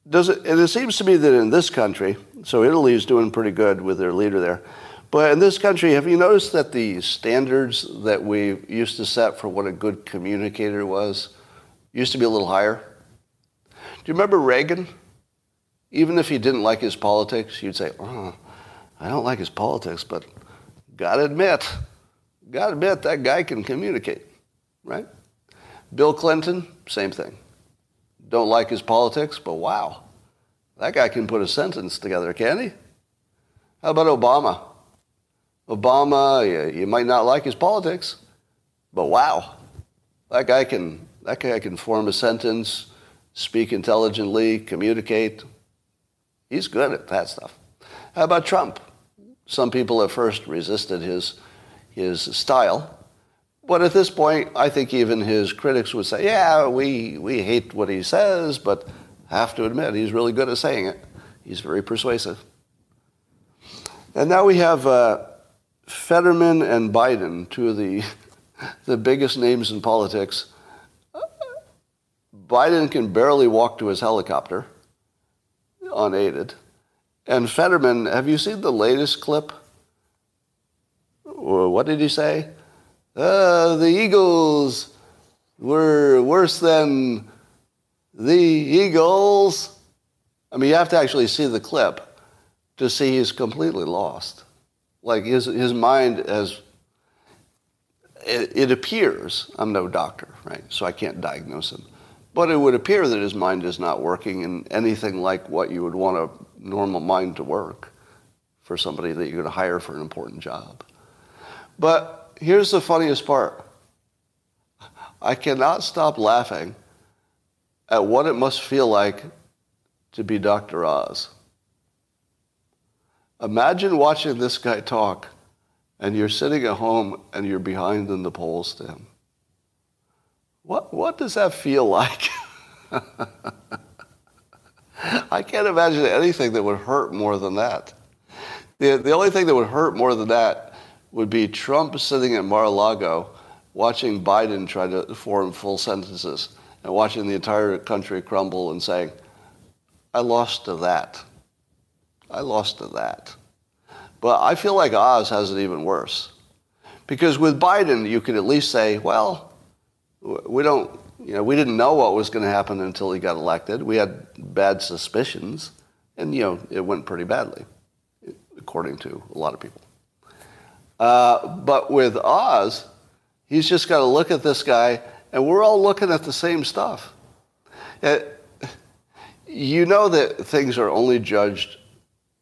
does it, and it seems to me that in this country, so Italy is doing pretty good with their leader there. But in this country, have you noticed that the standards that we used to set for what a good communicator was used to be a little higher? Do you remember Reagan? Even if you didn't like his politics, you'd say, oh, I don't like his politics, but gotta admit, gotta admit that guy can communicate, right? Bill Clinton, same thing. Don't like his politics, but wow, that guy can put a sentence together, can he? How about Obama? Obama, you, might not like his politics, but wow, that guy can that guy can form a sentence, speak intelligently, communicate. He's good at that stuff. How about Trump? Some people at first resisted his his style. But at this point, I think even his critics would say, yeah, we, we hate what he says, but have to admit, he's really good at saying it. He's very persuasive. And now we have uh, Fetterman and Biden, two of the, the biggest names in politics. Biden can barely walk to his helicopter unaided. And Fetterman, have you seen the latest clip? What did he say? Uh, the Eagles were worse than the Eagles. I mean, you have to actually see the clip to see he's completely lost. Like his, his mind as it, it appears, I'm no doctor, right? So I can't diagnose him. But it would appear that his mind is not working in anything like what you would want a normal mind to work for somebody that you're going to hire for an important job. But here's the funniest part. I cannot stop laughing at what it must feel like to be Dr. Oz. Imagine watching this guy talk and you're sitting at home and you're behind in the polls to him. What, what does that feel like? I can't imagine anything that would hurt more than that. The, the only thing that would hurt more than that would be Trump sitting at Mar-a-Lago watching Biden try to form full sentences and watching the entire country crumble and saying, I lost to that. I lost to that. But I feel like Oz has it even worse. Because with Biden, you could at least say, well, we don't, you know, we didn't know what was going to happen until he got elected. We had bad suspicions, and, you know, it went pretty badly, according to a lot of people. Uh, but with Oz, he's just got to look at this guy, and we're all looking at the same stuff. It, you know that things are only judged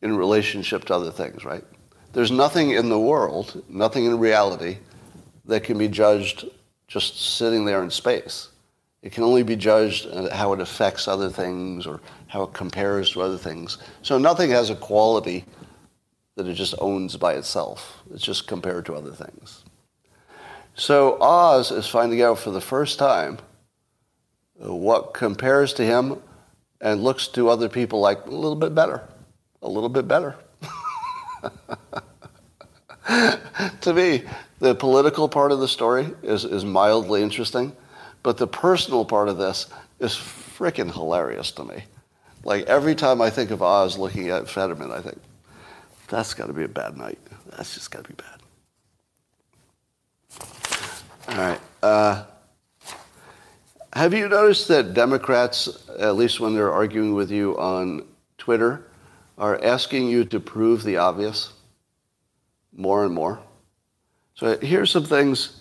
in relationship to other things, right? There's nothing in the world, nothing in reality, that can be judged just sitting there in space. It can only be judged how it affects other things or how it compares to other things. So nothing has a quality that it just owns by itself. It's just compared to other things. So Oz is finding out for the first time uh, what compares to him and looks to other people like a little bit better, a little bit better. to me, the political part of the story is, is mildly interesting, but the personal part of this is freaking hilarious to me. Like every time I think of Oz looking at Fetterman, I think, that's got to be a bad night. That's just got to be bad. All right. Uh, have you noticed that Democrats, at least when they're arguing with you on Twitter, are asking you to prove the obvious more and more? So here's some things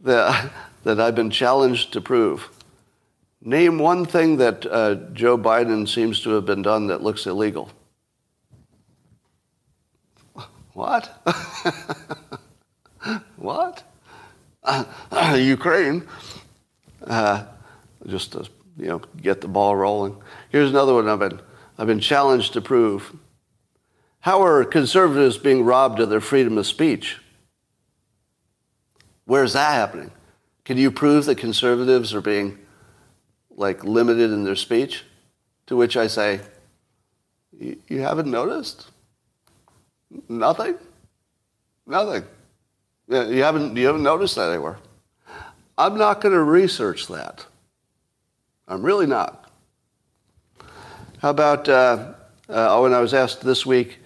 that, that I've been challenged to prove. Name one thing that uh, Joe Biden seems to have been done that looks illegal. What? what? Uh, Ukraine. Uh, just to you know get the ball rolling. Here's another one I've been I've been challenged to prove. How are conservatives being robbed of their freedom of speech? Where's that happening? Can you prove that conservatives are being like limited in their speech? To which I say, you haven't noticed? Nothing? Nothing. You haven't, you haven't noticed that anywhere. I'm not going to research that. I'm really not. How about uh, uh, when I was asked this week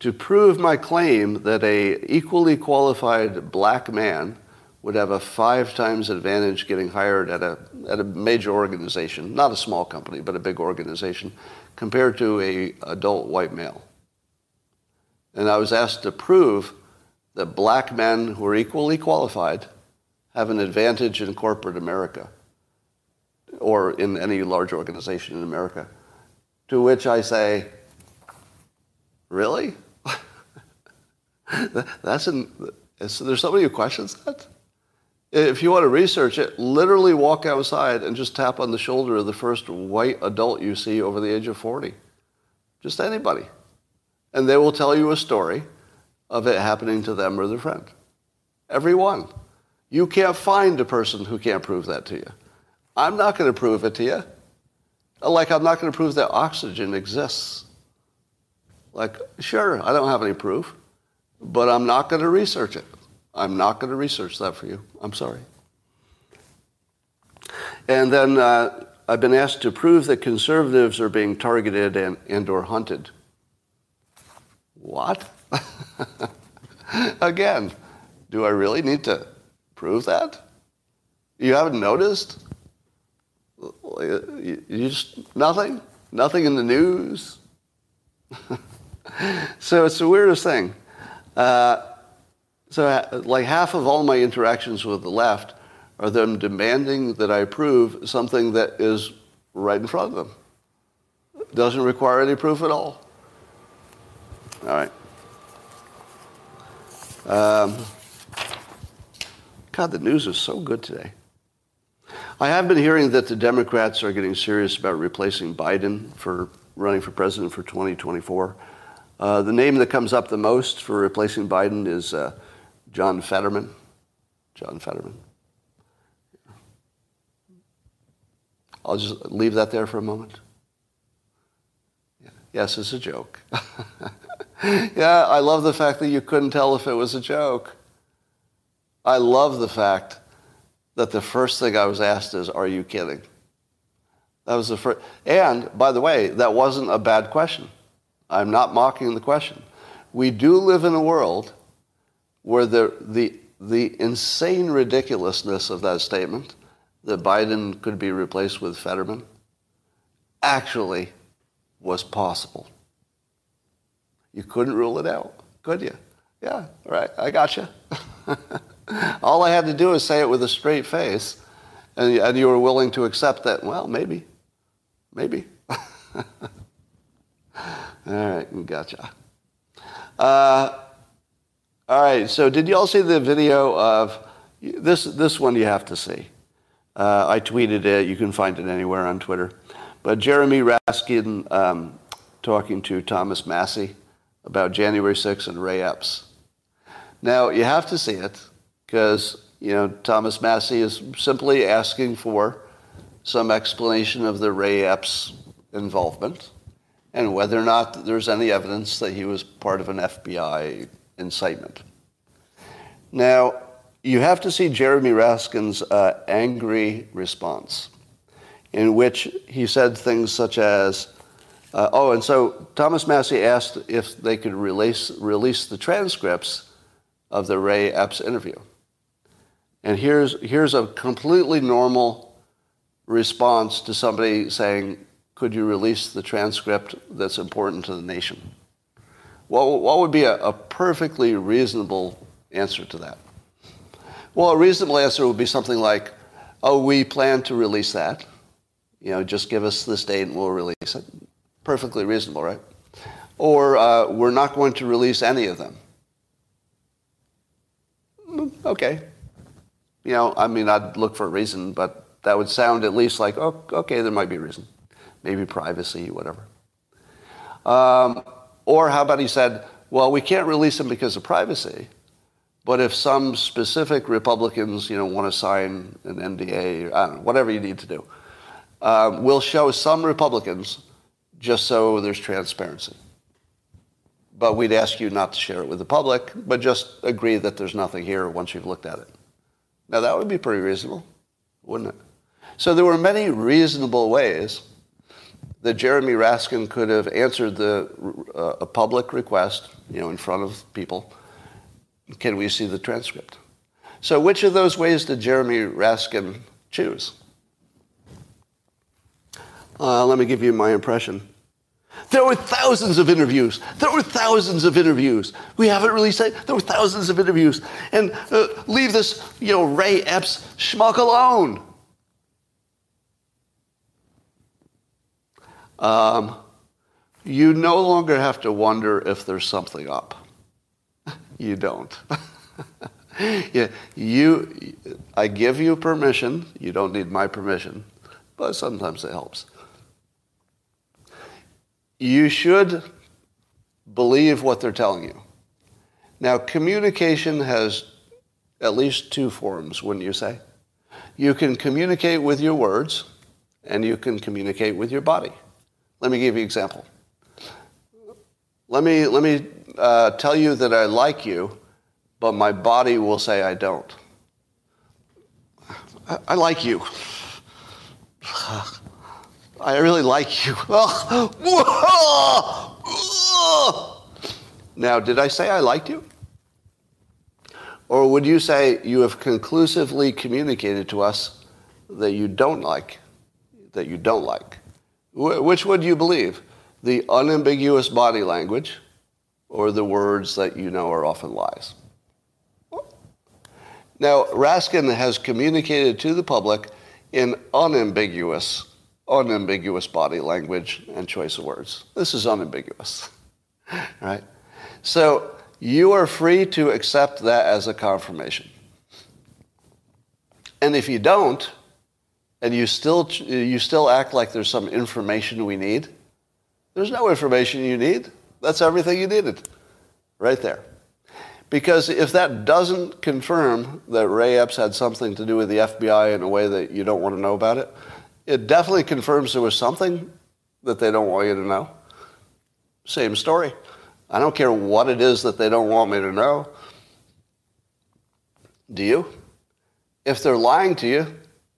to prove my claim that a equally qualified black man would have a five times advantage getting hired at a, at a major organization, not a small company, but a big organization, compared to a adult white male. And I was asked to prove that black men who are equally qualified have an advantage in corporate America or in any large organization in America. To which I say, really? That's an, there's somebody who questions that? If you want to research it, literally walk outside and just tap on the shoulder of the first white adult you see over the age of 40. Just anybody. And they will tell you a story of it happening to them or their friend. Every one. You can't find a person who can't prove that to you. I'm not going to prove it to you. Like I'm not going to prove that oxygen exists. Like, sure, I don't have any proof, but I'm not going to research it. I'm not going to research that for you. I'm sorry. And then uh, I've been asked to prove that conservatives are being targeted and, and or hunted. What? Again, do I really need to prove that? You haven't noticed? You just nothing? Nothing in the news? so it's the weirdest thing. Uh, so, uh, like half of all my interactions with the left are them demanding that I prove something that is right in front of them. Doesn't require any proof at all. All right. Um, God, the news is so good today. I have been hearing that the Democrats are getting serious about replacing Biden for running for president for 2024. Uh, the name that comes up the most for replacing Biden is uh, John Fetterman. John Fetterman. I'll just leave that there for a moment. Yes, it's a joke. yeah, I love the fact that you couldn't tell if it was a joke. I love the fact that the first thing I was asked is, Are you kidding? That was the first. And by the way, that wasn't a bad question. I'm not mocking the question. We do live in a world where the, the, the insane ridiculousness of that statement that Biden could be replaced with Fetterman actually was possible. You couldn't rule it out, could you? Yeah, right, I got you. All I had to do is say it with a straight face, and, and you were willing to accept that, well, maybe, maybe. All right, gotcha. Uh, all right, so did you all see the video of this? This one you have to see. Uh, I tweeted it. You can find it anywhere on Twitter. But Jeremy Raskin um, talking to Thomas Massie about January 6th and Ray Epps. Now you have to see it because you know Thomas Massie is simply asking for some explanation of the Ray Epps involvement and whether or not there's any evidence that he was part of an FBI incitement. Now, you have to see Jeremy Raskin's uh, angry response, in which he said things such as, uh, oh, and so Thomas Massie asked if they could release, release the transcripts of the Ray Epps interview. And here's, here's a completely normal response to somebody saying, could you release the transcript that's important to the nation? What, what would be a, a perfectly reasonable answer to that? Well, a reasonable answer would be something like, oh, we plan to release that. You know, just give us this date and we'll release it. Perfectly reasonable, right? Or uh, we're not going to release any of them. Mm, okay. You know, I mean, I'd look for a reason, but that would sound at least like, oh, okay, there might be a reason. Maybe privacy, whatever. Um, or how about he said, well, we can't release them because of privacy, but if some specific Republicans, you know, want to sign an NDA, I don't know, whatever you need to do, uh, we'll show some Republicans just so there's transparency. But we'd ask you not to share it with the public, but just agree that there's nothing here once you've looked at it. Now that would be pretty reasonable, wouldn't it? So there were many reasonable ways that Jeremy Raskin could have answered the, uh, a public request, you know, in front of people. Can we see the transcript? So which of those ways did Jeremy Raskin choose? Uh, let me give you my impression. There were thousands of interviews. There were thousands of interviews. We haven't really said there were thousands of interviews. And uh, leave this, you know, Ray Epps schmuck alone. um, you no longer have to wonder if there's something up. you don't. yeah, you, I give you permission. You don't need my permission, but sometimes it helps. You should believe what they're telling you. Now, communication has at least two forms, wouldn't you say? You can communicate with your words, and you can communicate with your body. Let me give you an example. Let me, let me uh, tell you that I like you, but my body will say I don't. I, I like you. I really like you. Oh, now, did I say I liked you? Or would you say you have conclusively communicated to us that you don't like, that you don't like? Which would you believe? The unambiguous body language or the words that you know are often lies? Now, Raskin has communicated to the public in unambiguous, unambiguous body language and choice of words. This is unambiguous, right? So you are free to accept that as a confirmation. And if you don't, and you still, you still act like there's some information we need, there's no information you need. That's everything you needed, right there. Because if that doesn't confirm that Ray Epps had something to do with the FBI in a way that you don't want to know about it, it definitely confirms there was something that they don't want you to know. Same story. I don't care what it is that they don't want me to know. Do you? If they're lying to you,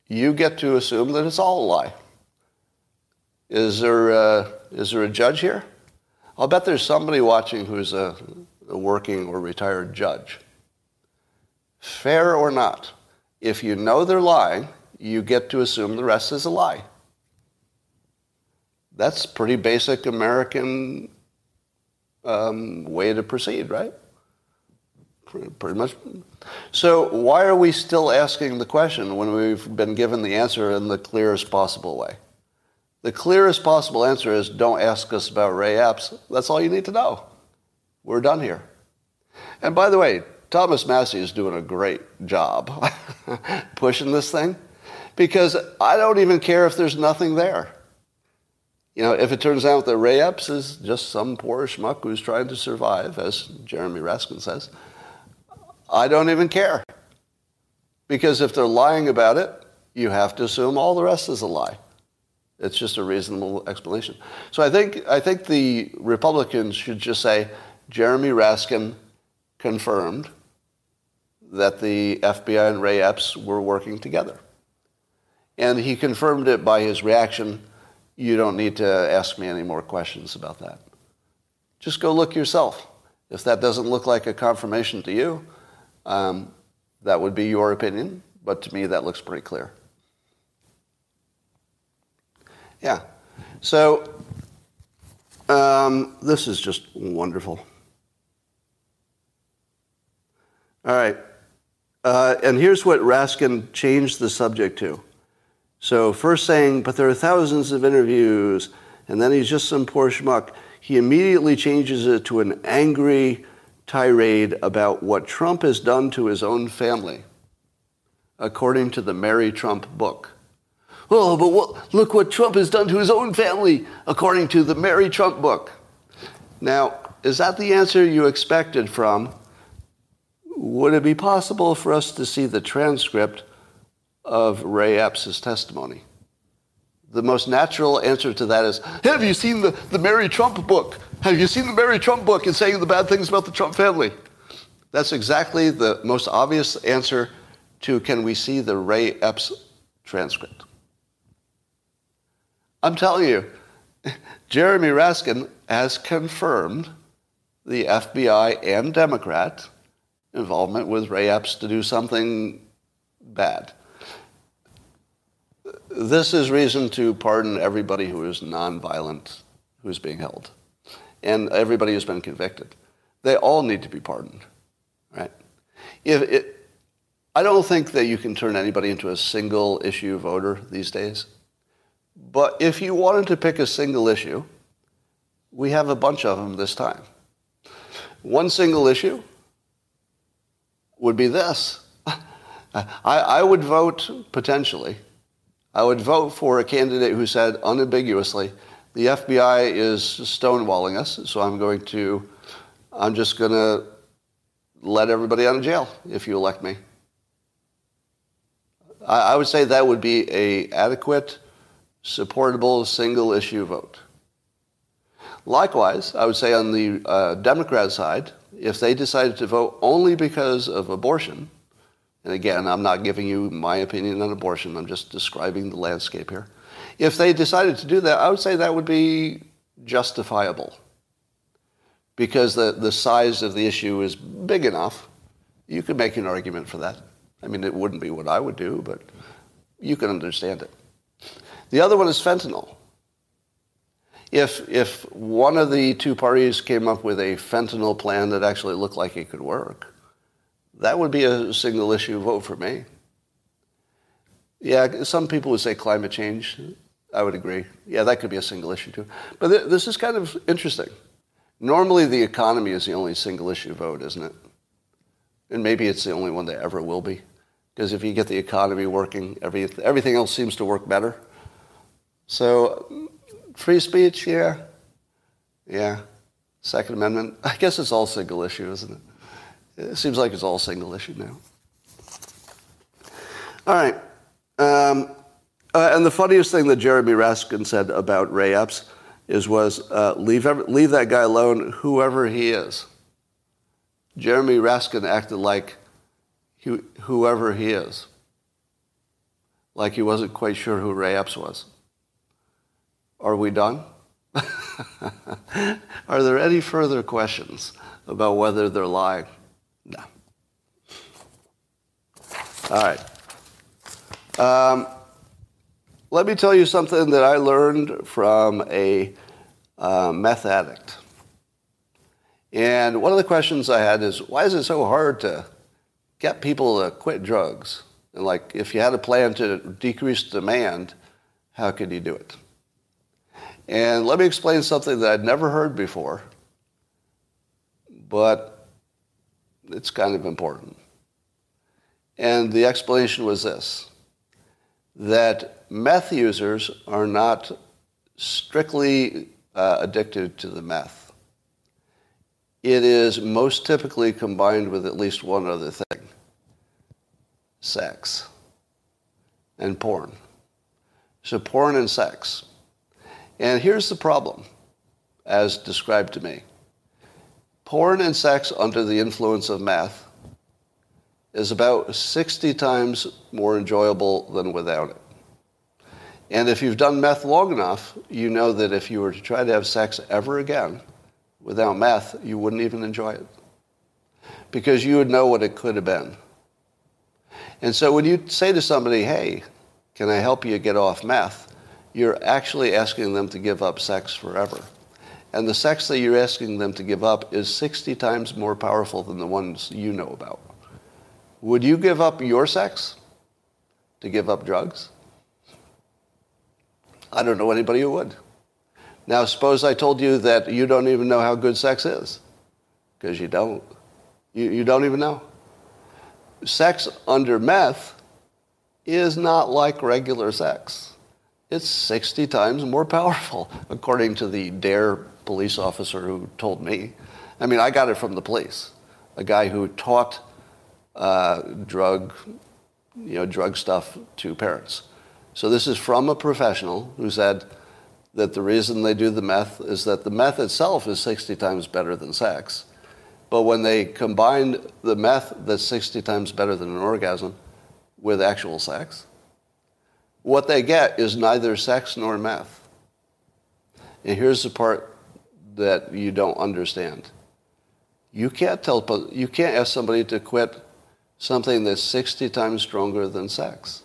you get to assume that it's all a lie. Is there, a, is there a judge here? I'll bet there's somebody watching who's a, a working or retired judge. Fair or not, if you know they're lying, you get to assume the rest is a lie. That's pretty basic American um, way to proceed, right? Pretty much. So why are we still asking the question when we've been given the answer in the clearest possible way? The clearest possible answer is don't ask us about Ray Epps. That's all you need to know. We're done here. And by the way, Thomas Massie is doing a great job pushing this thing because I don't even care if there's nothing there. You know, if it turns out that Ray Epps is just some poor schmuck who's trying to survive, as Jeremy Raskin says, I don't even care. Because if they're lying about it, you have to assume all the rest is a lie. It's just a reasonable explanation. So I think, I think the Republicans should just say Jeremy Raskin confirmed that the FBI and Ray Epps were working together. And he confirmed it by his reaction you don't need to ask me any more questions about that. Just go look yourself. If that doesn't look like a confirmation to you, um, that would be your opinion, but to me that looks pretty clear. Yeah. So um, this is just wonderful. All right. Uh, and here's what Raskin changed the subject to. So first saying, but there are thousands of interviews, and then he's just some poor schmuck. He immediately changes it to an angry tirade about what Trump has done to his own family, according to the Mary Trump book. Oh, but what, look what Trump has done to his own family, according to the Mary Trump book. Now, is that the answer you expected from? Would it be possible for us to see the transcript of Ray Epps' testimony? The most natural answer to that is Have you seen the, the Mary Trump book? Have you seen the Mary Trump book and saying the bad things about the Trump family? That's exactly the most obvious answer to can we see the Ray Epps transcript? I'm telling you, Jeremy Raskin has confirmed the FBI and Democrat involvement with Ray Epps to do something bad this is reason to pardon everybody who is nonviolent who's being held and everybody who's been convicted. They all need to be pardoned, right? If it, I don't think that you can turn anybody into a single issue voter these days. But if you wanted to pick a single issue, we have a bunch of them this time. One single issue would be this. I, I would vote potentially. I would vote for a candidate who said unambiguously, the FBI is stonewalling us, so I'm going to, I'm just going to let everybody out of jail if you elect me. I, I would say that would be a adequate, supportable, single issue vote. Likewise, I would say on the uh, Democrat side, if they decided to vote only because of abortion, and again, I'm not giving you my opinion on abortion, I'm just describing the landscape here. If they decided to do that, I would say that would be justifiable because the, the size of the issue is big enough. You could make an argument for that. I mean, it wouldn't be what I would do, but you can understand it. The other one is fentanyl. If, if one of the two parties came up with a fentanyl plan that actually looked like it could work, that would be a single issue vote for me. Yeah, some people would say climate change. I would agree. Yeah, that could be a single issue too. But th- this is kind of interesting. Normally, the economy is the only single issue vote, isn't it? And maybe it's the only one that ever will be. Because if you get the economy working, every, everything else seems to work better. So, free speech, yeah. Yeah. Second Amendment, I guess it's all single issue, isn't it? It seems like it's all single issue now. All right. Um, uh, and the funniest thing that Jeremy Raskin said about Ray Epps is was uh, leave, leave that guy alone, whoever he is. Jeremy Raskin acted like he, whoever he is, like he wasn't quite sure who Ray Epps was. Are we done? Are there any further questions about whether they're lying? No. All right. Um, let me tell you something that I learned from a uh, meth addict. And one of the questions I had is, why is it so hard to get people to quit drugs? And like, if you had a plan to decrease demand, how could you do it? And let me explain something that I'd never heard before, but it's kind of important. And the explanation was this that meth users are not strictly uh, addicted to the meth. It is most typically combined with at least one other thing sex and porn. So, porn and sex. And here's the problem, as described to me porn and sex under the influence of meth is about 60 times more enjoyable than without it. And if you've done meth long enough, you know that if you were to try to have sex ever again without meth, you wouldn't even enjoy it. Because you would know what it could have been. And so when you say to somebody, hey, can I help you get off meth? You're actually asking them to give up sex forever. And the sex that you're asking them to give up is 60 times more powerful than the ones you know about. Would you give up your sex to give up drugs? I don't know anybody who would. Now, suppose I told you that you don't even know how good sex is, because you don't. You, you don't even know. Sex under meth is not like regular sex. It's 60 times more powerful, according to the DARE police officer who told me. I mean, I got it from the police, a guy who taught uh, drug, you know, drug stuff to parents. So this is from a professional who said that the reason they do the meth is that the meth itself is 60 times better than sex. But when they combine the meth that's 60 times better than an orgasm with actual sex, what they get is neither sex nor meth. And here's the part that you don't understand. You can't tell you can't ask somebody to quit something that's 60 times stronger than sex.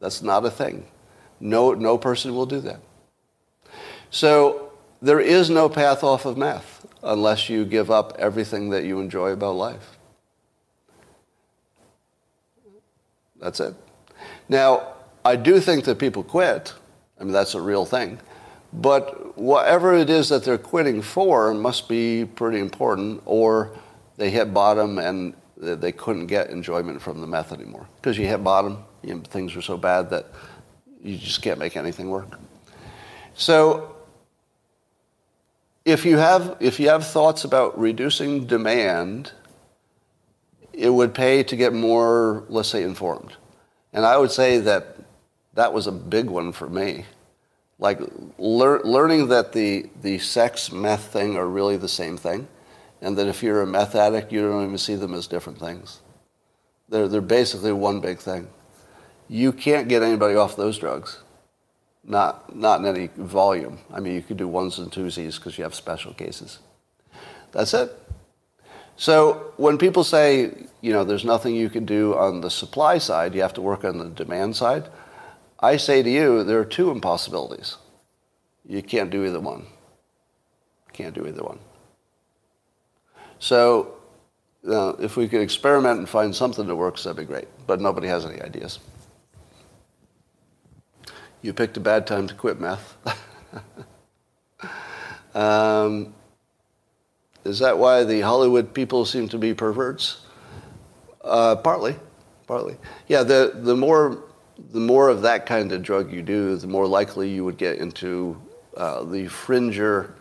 That's not a thing. No, no person will do that. So there is no path off of meth unless you give up everything that you enjoy about life. That's it. Now, I do think that people quit. I mean, that's a real thing. But whatever it is that they're quitting for must be pretty important, or they hit bottom and they couldn't get enjoyment from the meth anymore because you hit bottom. You know, things were so bad that you just can't make anything work. So if you have if you have thoughts about reducing demand, it would pay to get more, let's say, informed. And I would say that that was a big one for me. Like lear- learning that the the sex meth thing are really the same thing, and that if you're a meth addict, you don't even see them as different things. They're they're basically one big thing. You can't get anybody off those drugs not, not in any volume. I mean, you could do ones and twosies because you have special cases. That's it. So when people say, you know, there's nothing you can do on the supply side, you have to work on the demand side, I say to you, there are two impossibilities. You can't do either one. Can't do either one. So uh, if we could experiment and find something that works, that'd be great. But nobody has any ideas. You picked a bad time to quit meth. um, is that why the Hollywood people seem to be perverts? Uh, partly, partly. Yeah, the, the, more, the more of that kind of drug you do, the more likely you would get into uh, the fringer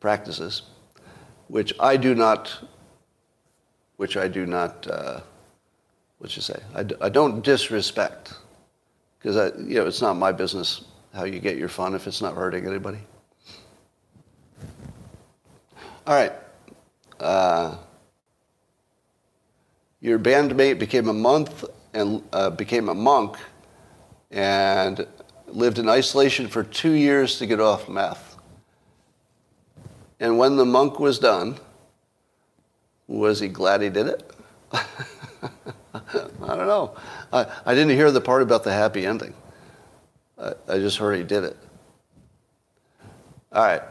practices, which I do not, which I do not, uh, what you say, I d- I don't disrespect because you know it's not my business how you get your fun if it's not hurting anybody. All right. Uh, your bandmate became a month and uh, became a monk and lived in isolation for two years to get off meth. And when the monk was done, was he glad he did it? I don't know. I, I didn't hear the part about the happy ending. I, I just heard he did it. All right.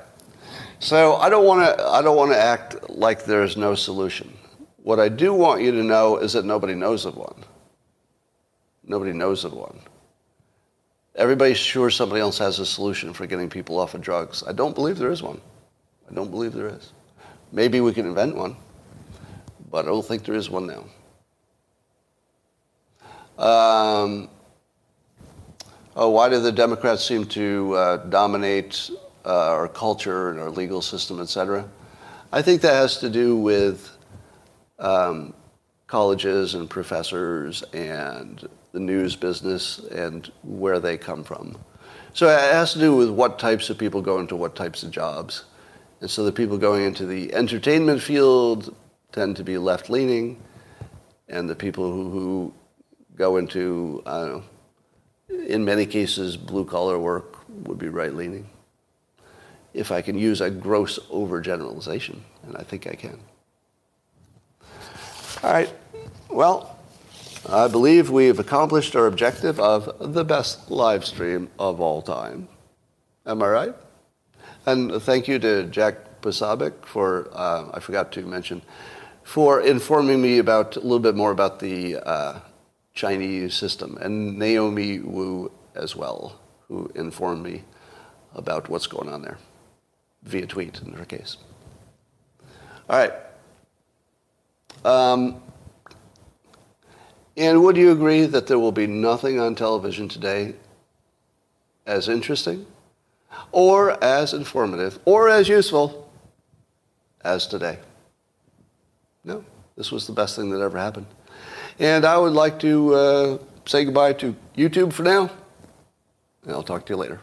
So I don't want to I don't want to act like there's no solution. What I do want you to know is that nobody knows of one. Nobody knows of one. Everybody's sure somebody else has a solution for getting people off of drugs. I don't believe there is one. I don't believe there is. Maybe we can invent one, but I don't think there is one now. Um, oh, why do the Democrats seem to uh, dominate uh, our culture and our legal system, et cetera? I think that has to do with um, colleges and professors and the news business and where they come from. So it has to do with what types of people go into what types of jobs. And so the people going into the entertainment field tend to be left leaning, and the people who, who go into, know, in many cases, blue collar work would be right leaning. If I can use a gross overgeneralization, and I think I can. All right. Well, I believe we've accomplished our objective of the best live stream of all time. Am I right? And thank you to Jack Posobiec for, uh, I forgot to mention, for informing me about a little bit more about the uh, Chinese system, and Naomi Wu as well, who informed me about what's going on there via tweet in her case. All right. Um, and would you agree that there will be nothing on television today as interesting, or as informative, or as useful as today? No, this was the best thing that ever happened. And I would like to uh, say goodbye to YouTube for now. And I'll talk to you later.